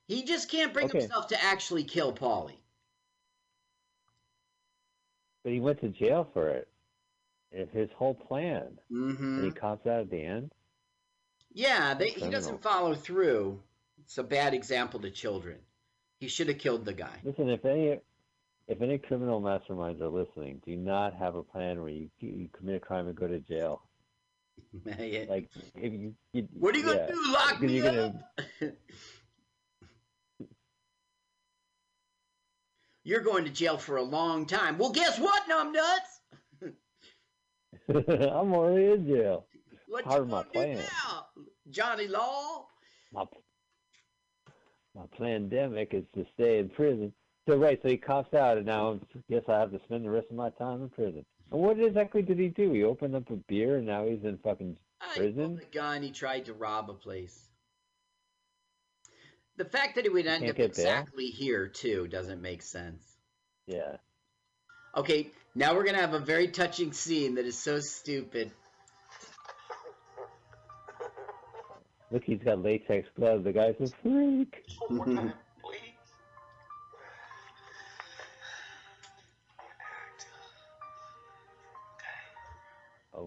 He just can't bring Okay. himself to actually kill Paulie. But he went to jail for it. It's his whole plan. hmm And he cops out at the end. Yeah, they, he doesn't follow through. It's a bad example to children. He should have killed the guy. Listen, if any if any criminal masterminds are listening, do not have a plan where you you commit a crime and go to jail. Like if you, you What are you gonna do? Lock me you're up? gonna You're going to jail for a long time. Well, guess what, numbnuts? I'm already in jail. What Part of my plan. now, Johnny Law? My my pandemic is to stay in prison. So right, so he cops out, and now I guess I have to spend the rest of my time in prison. And what exactly did he do? He opened up a beer, and now he's in fucking Ah, he prison. pulled a gun. He tried to rob a place. The fact that he would end up exactly here too doesn't make sense. Yeah. Okay, now we're gonna have a very touching scene that is so stupid. Look, he's got latex gloves. The guy's a freak.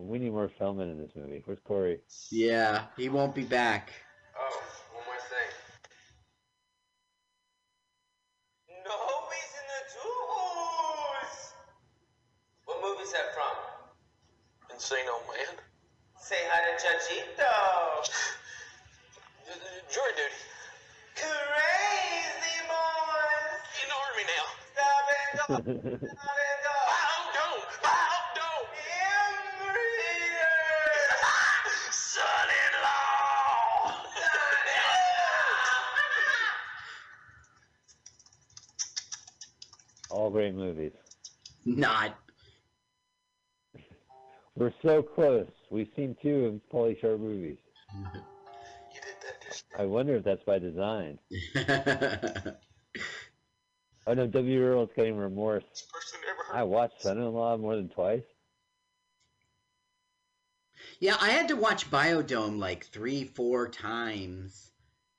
we need more Feldman in this movie. Where's Corey? yeah, he won't be back. Oh, one more thing. Nobody's in the juice. What movie's that from? Insano Man. Say hi to Chachito. Jury duty. Crazy boys. Ignore me now. Stop and go. Stop and great movies. Not. We're so close. We've seen two of Pauly Shore movies. You did that I wonder if that's by design. Oh no, W. Earl's getting remorse. person ever heard. I watched Son-in-Law more than twice. yeah, I had to watch Biodome like three, four times.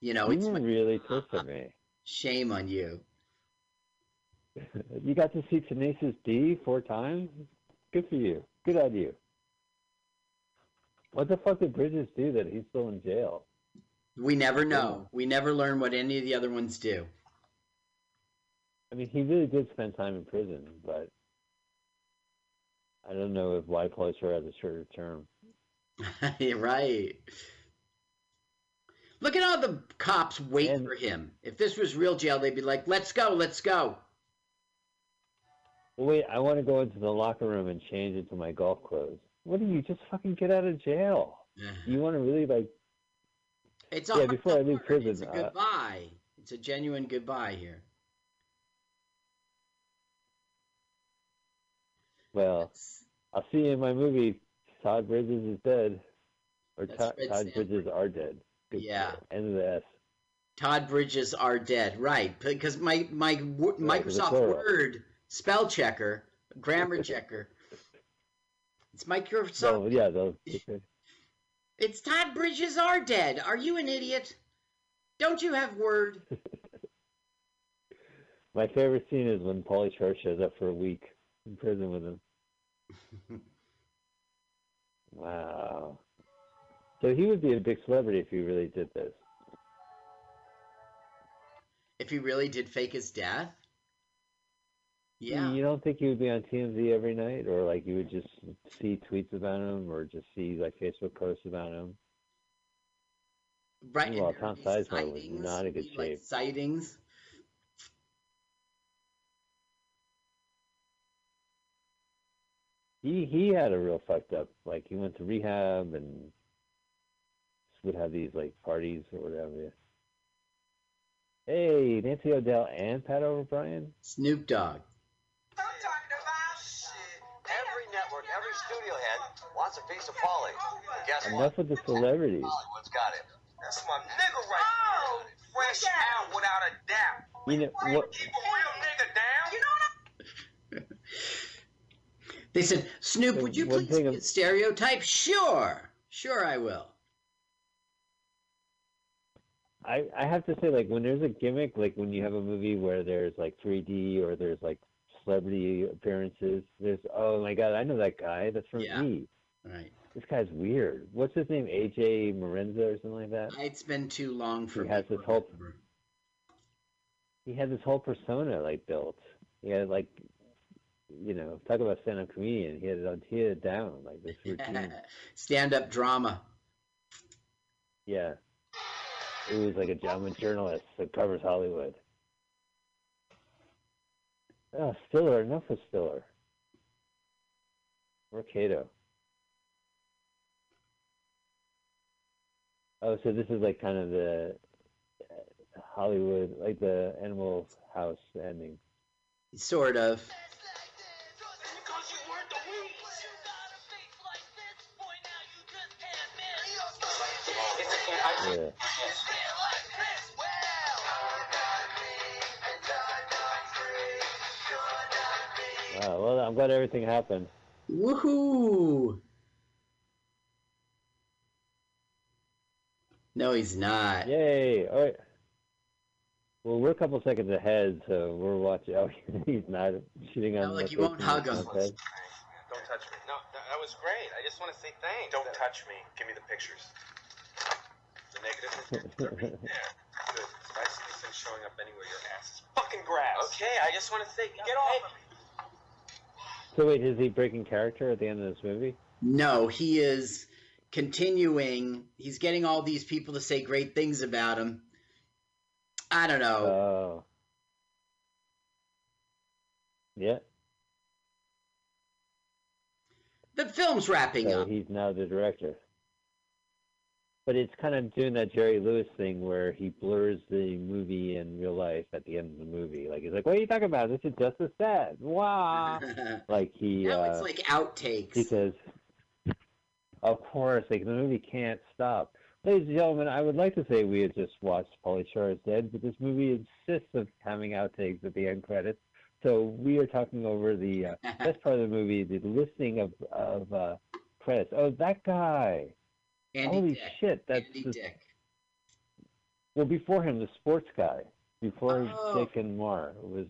You know, it's you my really twisted me. shame on you. You got to see Tenacious D four times? Good for you. Good on you. What the fuck did Bridges do that he's still in jail? We never know. We never learn what any of the other ones do. I mean, he really did spend time in prison, but I don't know if why Pauly Shore has a shorter term. Right. Look at all the cops wait And- for him. If this was real jail, they'd be like, "Let's go, let's go." Wait, I want to go into the locker room and change into my golf clothes. What do you just fucking get out of jail? You want to really like? It's Yeah, before I leave prison, It's a uh, goodbye. It's a genuine goodbye here. Well, I'll see you in my movie. Todd Bridges is dead, or That's Todd. Bridges are dead. Good Yeah. End of the S. Todd Bridges are dead, right? Because my my w- Right, 'cause it's Microsoft. Word spell checker, grammar checker. It's Microsoft. So yeah, they'll, It's Todd Bridges are dead. Are you an idiot? Don't you have Word? my favorite scene is when Pauly Shore shows up for a week in prison with him. wow. So he would be a big celebrity if he really did this. If he really did fake his death? Yeah. You don't think he would be on TMZ every night, or like you would just see tweets about him, or just see like Facebook posts about him? Right. Well, Tom Sizemore was not in good be, like, shape. sightings. He he had a real fucked up. Like he went to rehab and would have these like parties or whatever. Hey, Nancy O'Dell and Pat O'Brien. Snoop Dogg. Every studio head wants a piece of Pauly. But guess what? Enough with the celebrities. Hollywood's got him. That's my nigga right oh, there. Fresh out without a doubt. You know what? Keep a real nigga down. You know They said, Snoop, would you one please thing be a stereotype? Sure. Sure, I will. I I have to say like when there's a gimmick like when you have a movie where there's like 3D or there's like celebrity appearances. There's oh my god, I know that guy. That's from Yeah. E. Right. This guy's weird. What's his name? AJ Morenza or something like that. It's been too long for He has this whole he had this whole persona like built. He had like you know, talk about stand up comedian. He had it on he had it down, like this routine. Stand up drama. yeah. It was like a a journalist that covers Hollywood. Oh, Stiller, enough of Stiller. Or Kato. Oh, so this is like kind of the uh, Hollywood, like the Animal House ending. Sort of. Yeah. I'm glad everything happened. Woohoo! No, he's not. Yay! All right. Well, we're a couple seconds ahead, so we're watching. Oh, he's not shooting on. No, like the you won't person hug on him. his. Don't touch me. No, that, that was great. I just want to say thanks. Don't touch me. Give me the pictures. The negative. there. Good. If I see showing up anywhere, your ass is fucking grass. Okay, I just want to say, get off of me. So wait, is he breaking character at the end of this movie? No, he is continuing. He's getting all these people to say great things about him. I don't know. Oh. Yeah. the film's wrapping So up. he's now the director. But it's kind of doing that Jerry Lewis thing where he blurs the movie and real life at the end of the movie. Like he's like, "What are you talking about? This is just as sad." Wow. like he. now uh, it's like outtakes. He says, of course like the movie can't stop ladies and gentlemen i would like to say we had just watched Pauly Shore is dead but this movie insists of having outtakes at the end credits so we are talking over the uh, best part of the movie the listing of of uh, credits oh that guy Andy holy Dick. shit that's Andy the- Dick. well before him the sports guy before Oh. dick and mar was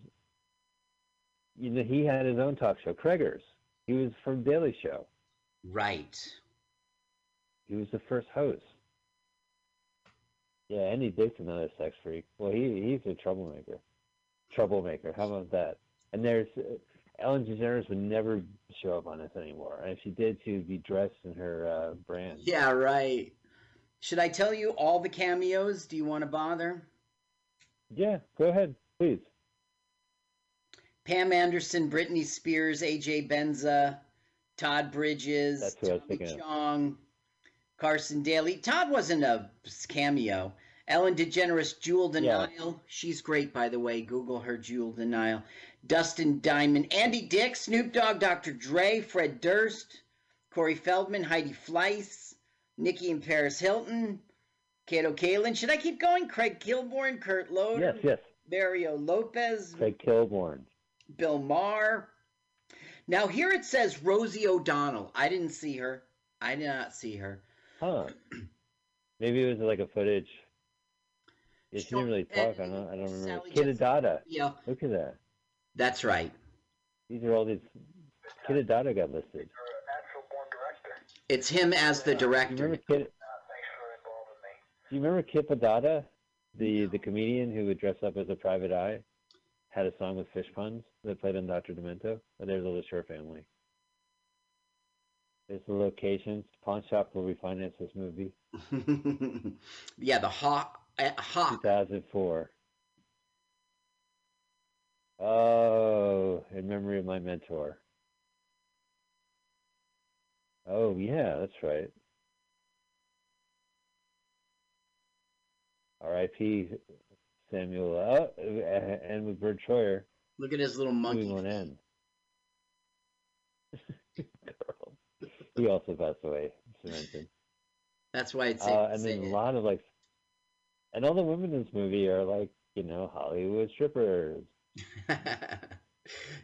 you know he had his own talk show craigers he was from daily show Right. He was the first host. Yeah, Andy Dick's another sex freak. Well, he he's a troublemaker. Troublemaker. How about that? And there's uh, Ellen DeGeneres would never show up on this anymore. And if she did, she would be dressed in her uh, brand. Yeah, right. Should I tell you all the cameos? Do you want to bother? Yeah, go ahead, please. Pam Anderson, Britney Spears, AJ Benza, Todd Bridges, That's who I was Tommy. Chong, Carson Daly. Todd wasn't a cameo. Ellen DeGeneres, Jewel Yeah. Denial. She's great, by the way. Google her, Jewel De'Nyle. Dustin Diamond, Andy Dick, Snoop Dogg, Dr. Dre, Fred Durst, Corey Feldman, Heidi Fleiss, Nikki and Paris Hilton, Kato Kaelin. Should I keep going? Craig Kilborn, Kurt Loder, Yes, yes. Mario Lopez, Craig Kilborn. Bill Maher. Now here it says Rosie O'Donnell. I didn't see her. I did not see her. Huh. Maybe it was like a footage. Yeah, she didn't really and talk. I don't. I don't remember. Sally Kid Yeah, Look at that. that's right. These are all these. Kip Addotta got listed. It's him as the Do you director. remember Kid? Do you remember Kip Addotta, the the comedian who would dress up as a private eye, had a song with fish puns that played on Doctor Demento? But there's the Shore family. There's the locations. Pawn shop where we financed this movie. yeah, the hawk. Uh, hawk. 2004. Oh, in memory of my mentor. Oh yeah, that's right. R.I.P. Samuel. Oh, and with Verne Troyer. Look at his little monkey. Moving on end. He also passed away. That's why it's safe Uh, and then a lot of like, and all the women in this movie are like, you know, Hollywood strippers. like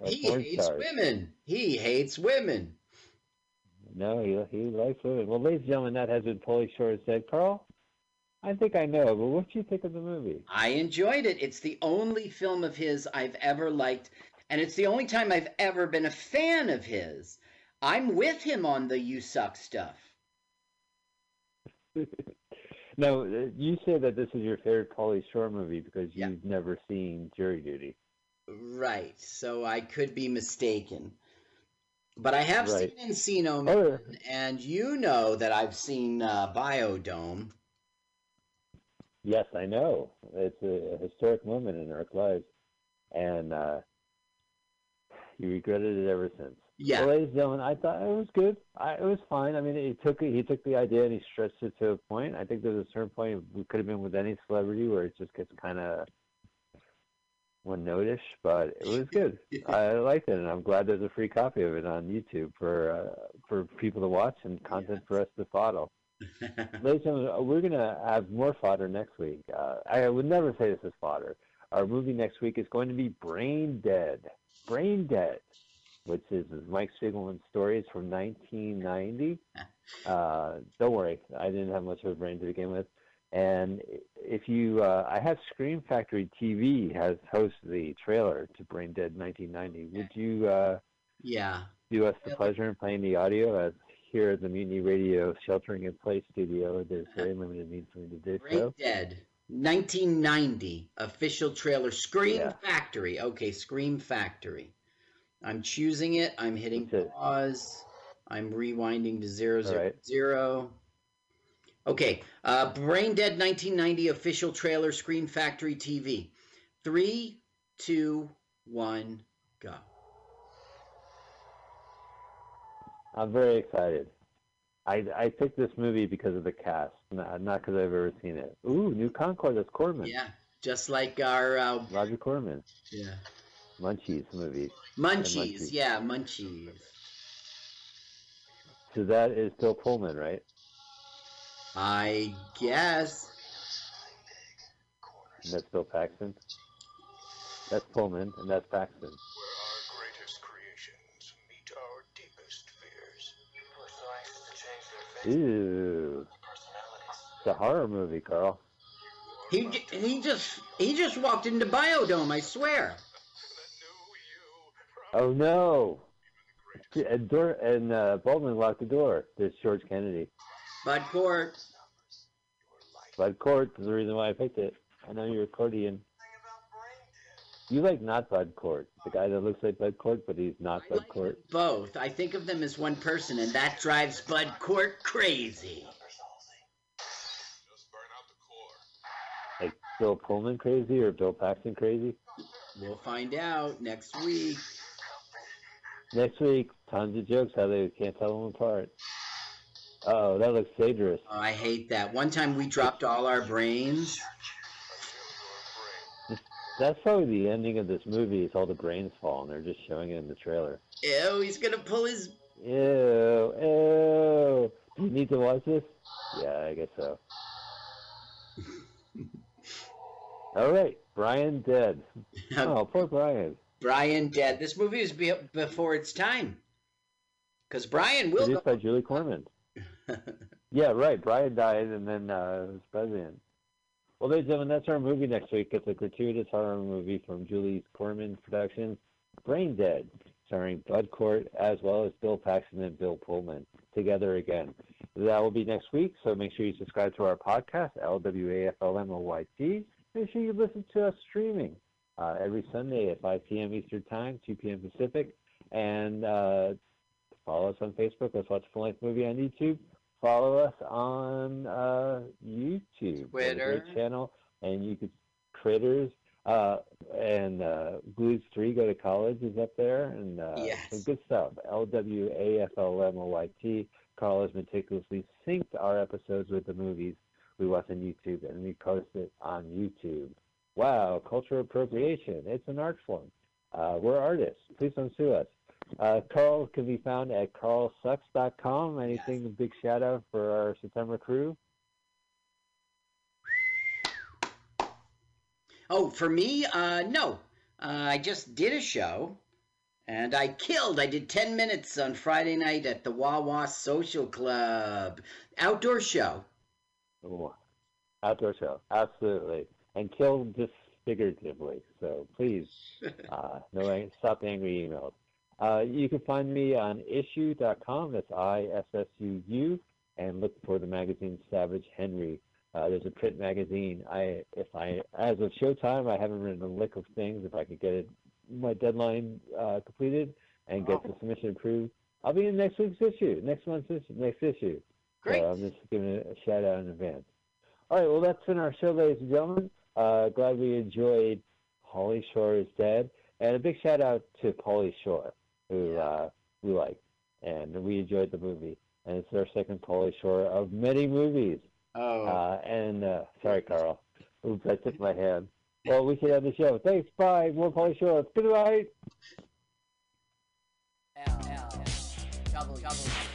he hates stars. women. He hates women. No, he he likes women. Well, ladies and gentlemen, that has been Pauly Shore said. Carl, I think I know, but what do you think of the movie? I enjoyed it. It's the only film of his I've ever liked. and it's the only time I've ever been a fan of his. I'm with him on the "you suck" stuff. now, uh, you say that this is your favorite Pauly Shore movie because you've never seen Jury Duty. Right. So I could be mistaken. But I have Right. seen Encino Man, and you know that I've seen uh, Biodome. Yes, I know. It's a historic moment in our lives, and uh, you regretted it ever since. Yeah. Well, ladies and gentlemen, I thought it was good. I, it was fine. I mean, he took it. He took the idea and he stretched it to a point. I think there's a certain point we could have been with any celebrity where it just gets kind of one notish, but it was good. I liked it, and I'm glad there's a free copy of it on YouTube for uh, for people to watch and content for us to follow. Ladies and gentlemen, we're gonna have more fodder next week. Uh, I would never say this is fodder. Our movie next week is going to be Brain Dead. Brain Dead, which is Mike Spiegelman's stories from 1990. Uh, don't worry, I didn't have much of a brain to begin with. And if you, uh, I have Scream Factory TV has hosted the trailer to Brain Dead 1990. Would you uh, Yeah. do us the pleasure in playing the audio as here at the Mutiny Radio Sheltering in Place studio? There's very limited means for me to do Brain so. Dead. 1990 official trailer. Scream Yeah. Factory. Okay, Scream Factory. I'm choosing it. I'm hitting pause. I'm rewinding to zero zero right. zero. Okay, uh, Brain Dead 1990 official trailer. Scream Factory TV. Three, two, one, go. I'm very excited. I, I picked this movie because of the cast, not because I've ever seen it. Ooh, New Concorde. That's Corman. Yeah, just like our uh, Roger Corman. yeah Munchies movie. Munchies. Yeah, Munchies. So that is Bill Pullman, right? I guess. And that's Bill Paxton. That's Pullman, and that's Paxton. To change their Ooh, it's a horror movie, Carl. He j- he just he just walked into Biodome. I swear. Oh no! And, door, and uh, Baldwin locked the door. There's George Kennedy. Bud Cort. Bud Cort is the reason why I picked it. I know you're a accordion. You like not Bud Cort, the guy that looks like Bud Cort, but he's not Bud Cort. Both. I think of them as one person, and that drives Bud Cort crazy. Like Bill Pullman crazy or Bill Paxton crazy? We'll find out next week. Next week, tons of jokes how they can't tell them apart. Oh, that looks dangerous. Oh, I hate that. One time we dropped all our brains. That's probably the ending of this movie. Is all the brains fall, and they're just showing it in the trailer. Ew, he's gonna pull his. Ew, ew. Do you need to watch this? Yeah, I guess so. All right, Brian dead. Oh, poor Brian. Brian dead. This movie was be- before its time. Because Brian will Produced go. by Julie Corman. yeah, right. Brian died, and then uh, was president. Well, ladies and gentlemen, that's our movie next week. It's a gratuitous horror movie from Julie Corman Productions, Brain Dead, starring Bud Cort as well as Bill Paxton and Bill Pullman together again. That will be next week, so make sure you subscribe to our podcast, LWAFLMOYT. Make sure you listen to us streaming uh, every Sunday at 5 p.m. Eastern Time, 2 p.m. Pacific, and uh, follow us on Facebook. Let's watch a full length movie on YouTube. Follow us on uh, YouTube, We have a Twitter. channel, and you could critters uh, and uh, Blues Three Go to College is up there, and uh, Yes. some good stuff. L W A F L M O Y T. Carl has meticulously synced our episodes with the movies we watch on YouTube, and we post it on YouTube. Wow, cultural appropriation. It's an art form. Uh, we're artists. Please don't sue us. Uh, Carl can be found at carlsucks.com. Anything, a big shout out for our September crew? Oh, for me, uh, no. Uh, I just did a show, and I killed. I did ten minutes on Friday night at the Wawa Social Club outdoor show. Oh, outdoor show, absolutely. And killed just figuratively. So please, uh, no stop angry emails. Uh, you can find me on issuu.com. That's I S S U U, and look for the magazine Savage Henry. Uh, there's a print magazine. I, if I, as of Showtime, I haven't written a lick of things. If I could get it, my deadline uh, completed and get the submission approved, I'll be in next week's issue, next month's issue, next issue. Great. So I'm just giving a shout out in advance. All right, well, that's been our show, ladies and gentlemen. Uh, glad we enjoyed Holly Shore is Dead. And a big shout out to Pauly Shore, who uh, we like. And we enjoyed the movie. And it's our second Pauly Shore of many movies. Oh. Uh, and uh, sorry, Carl. Oops, I took my hand. Well, we should end the show. Thanks. Bye. More Pauly Shore. Good night. L L double double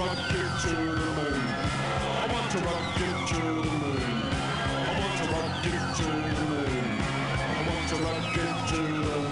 rock to the moon. I want to rocket to the moon. I want to rocket to the moon. I want to rocket to the moon.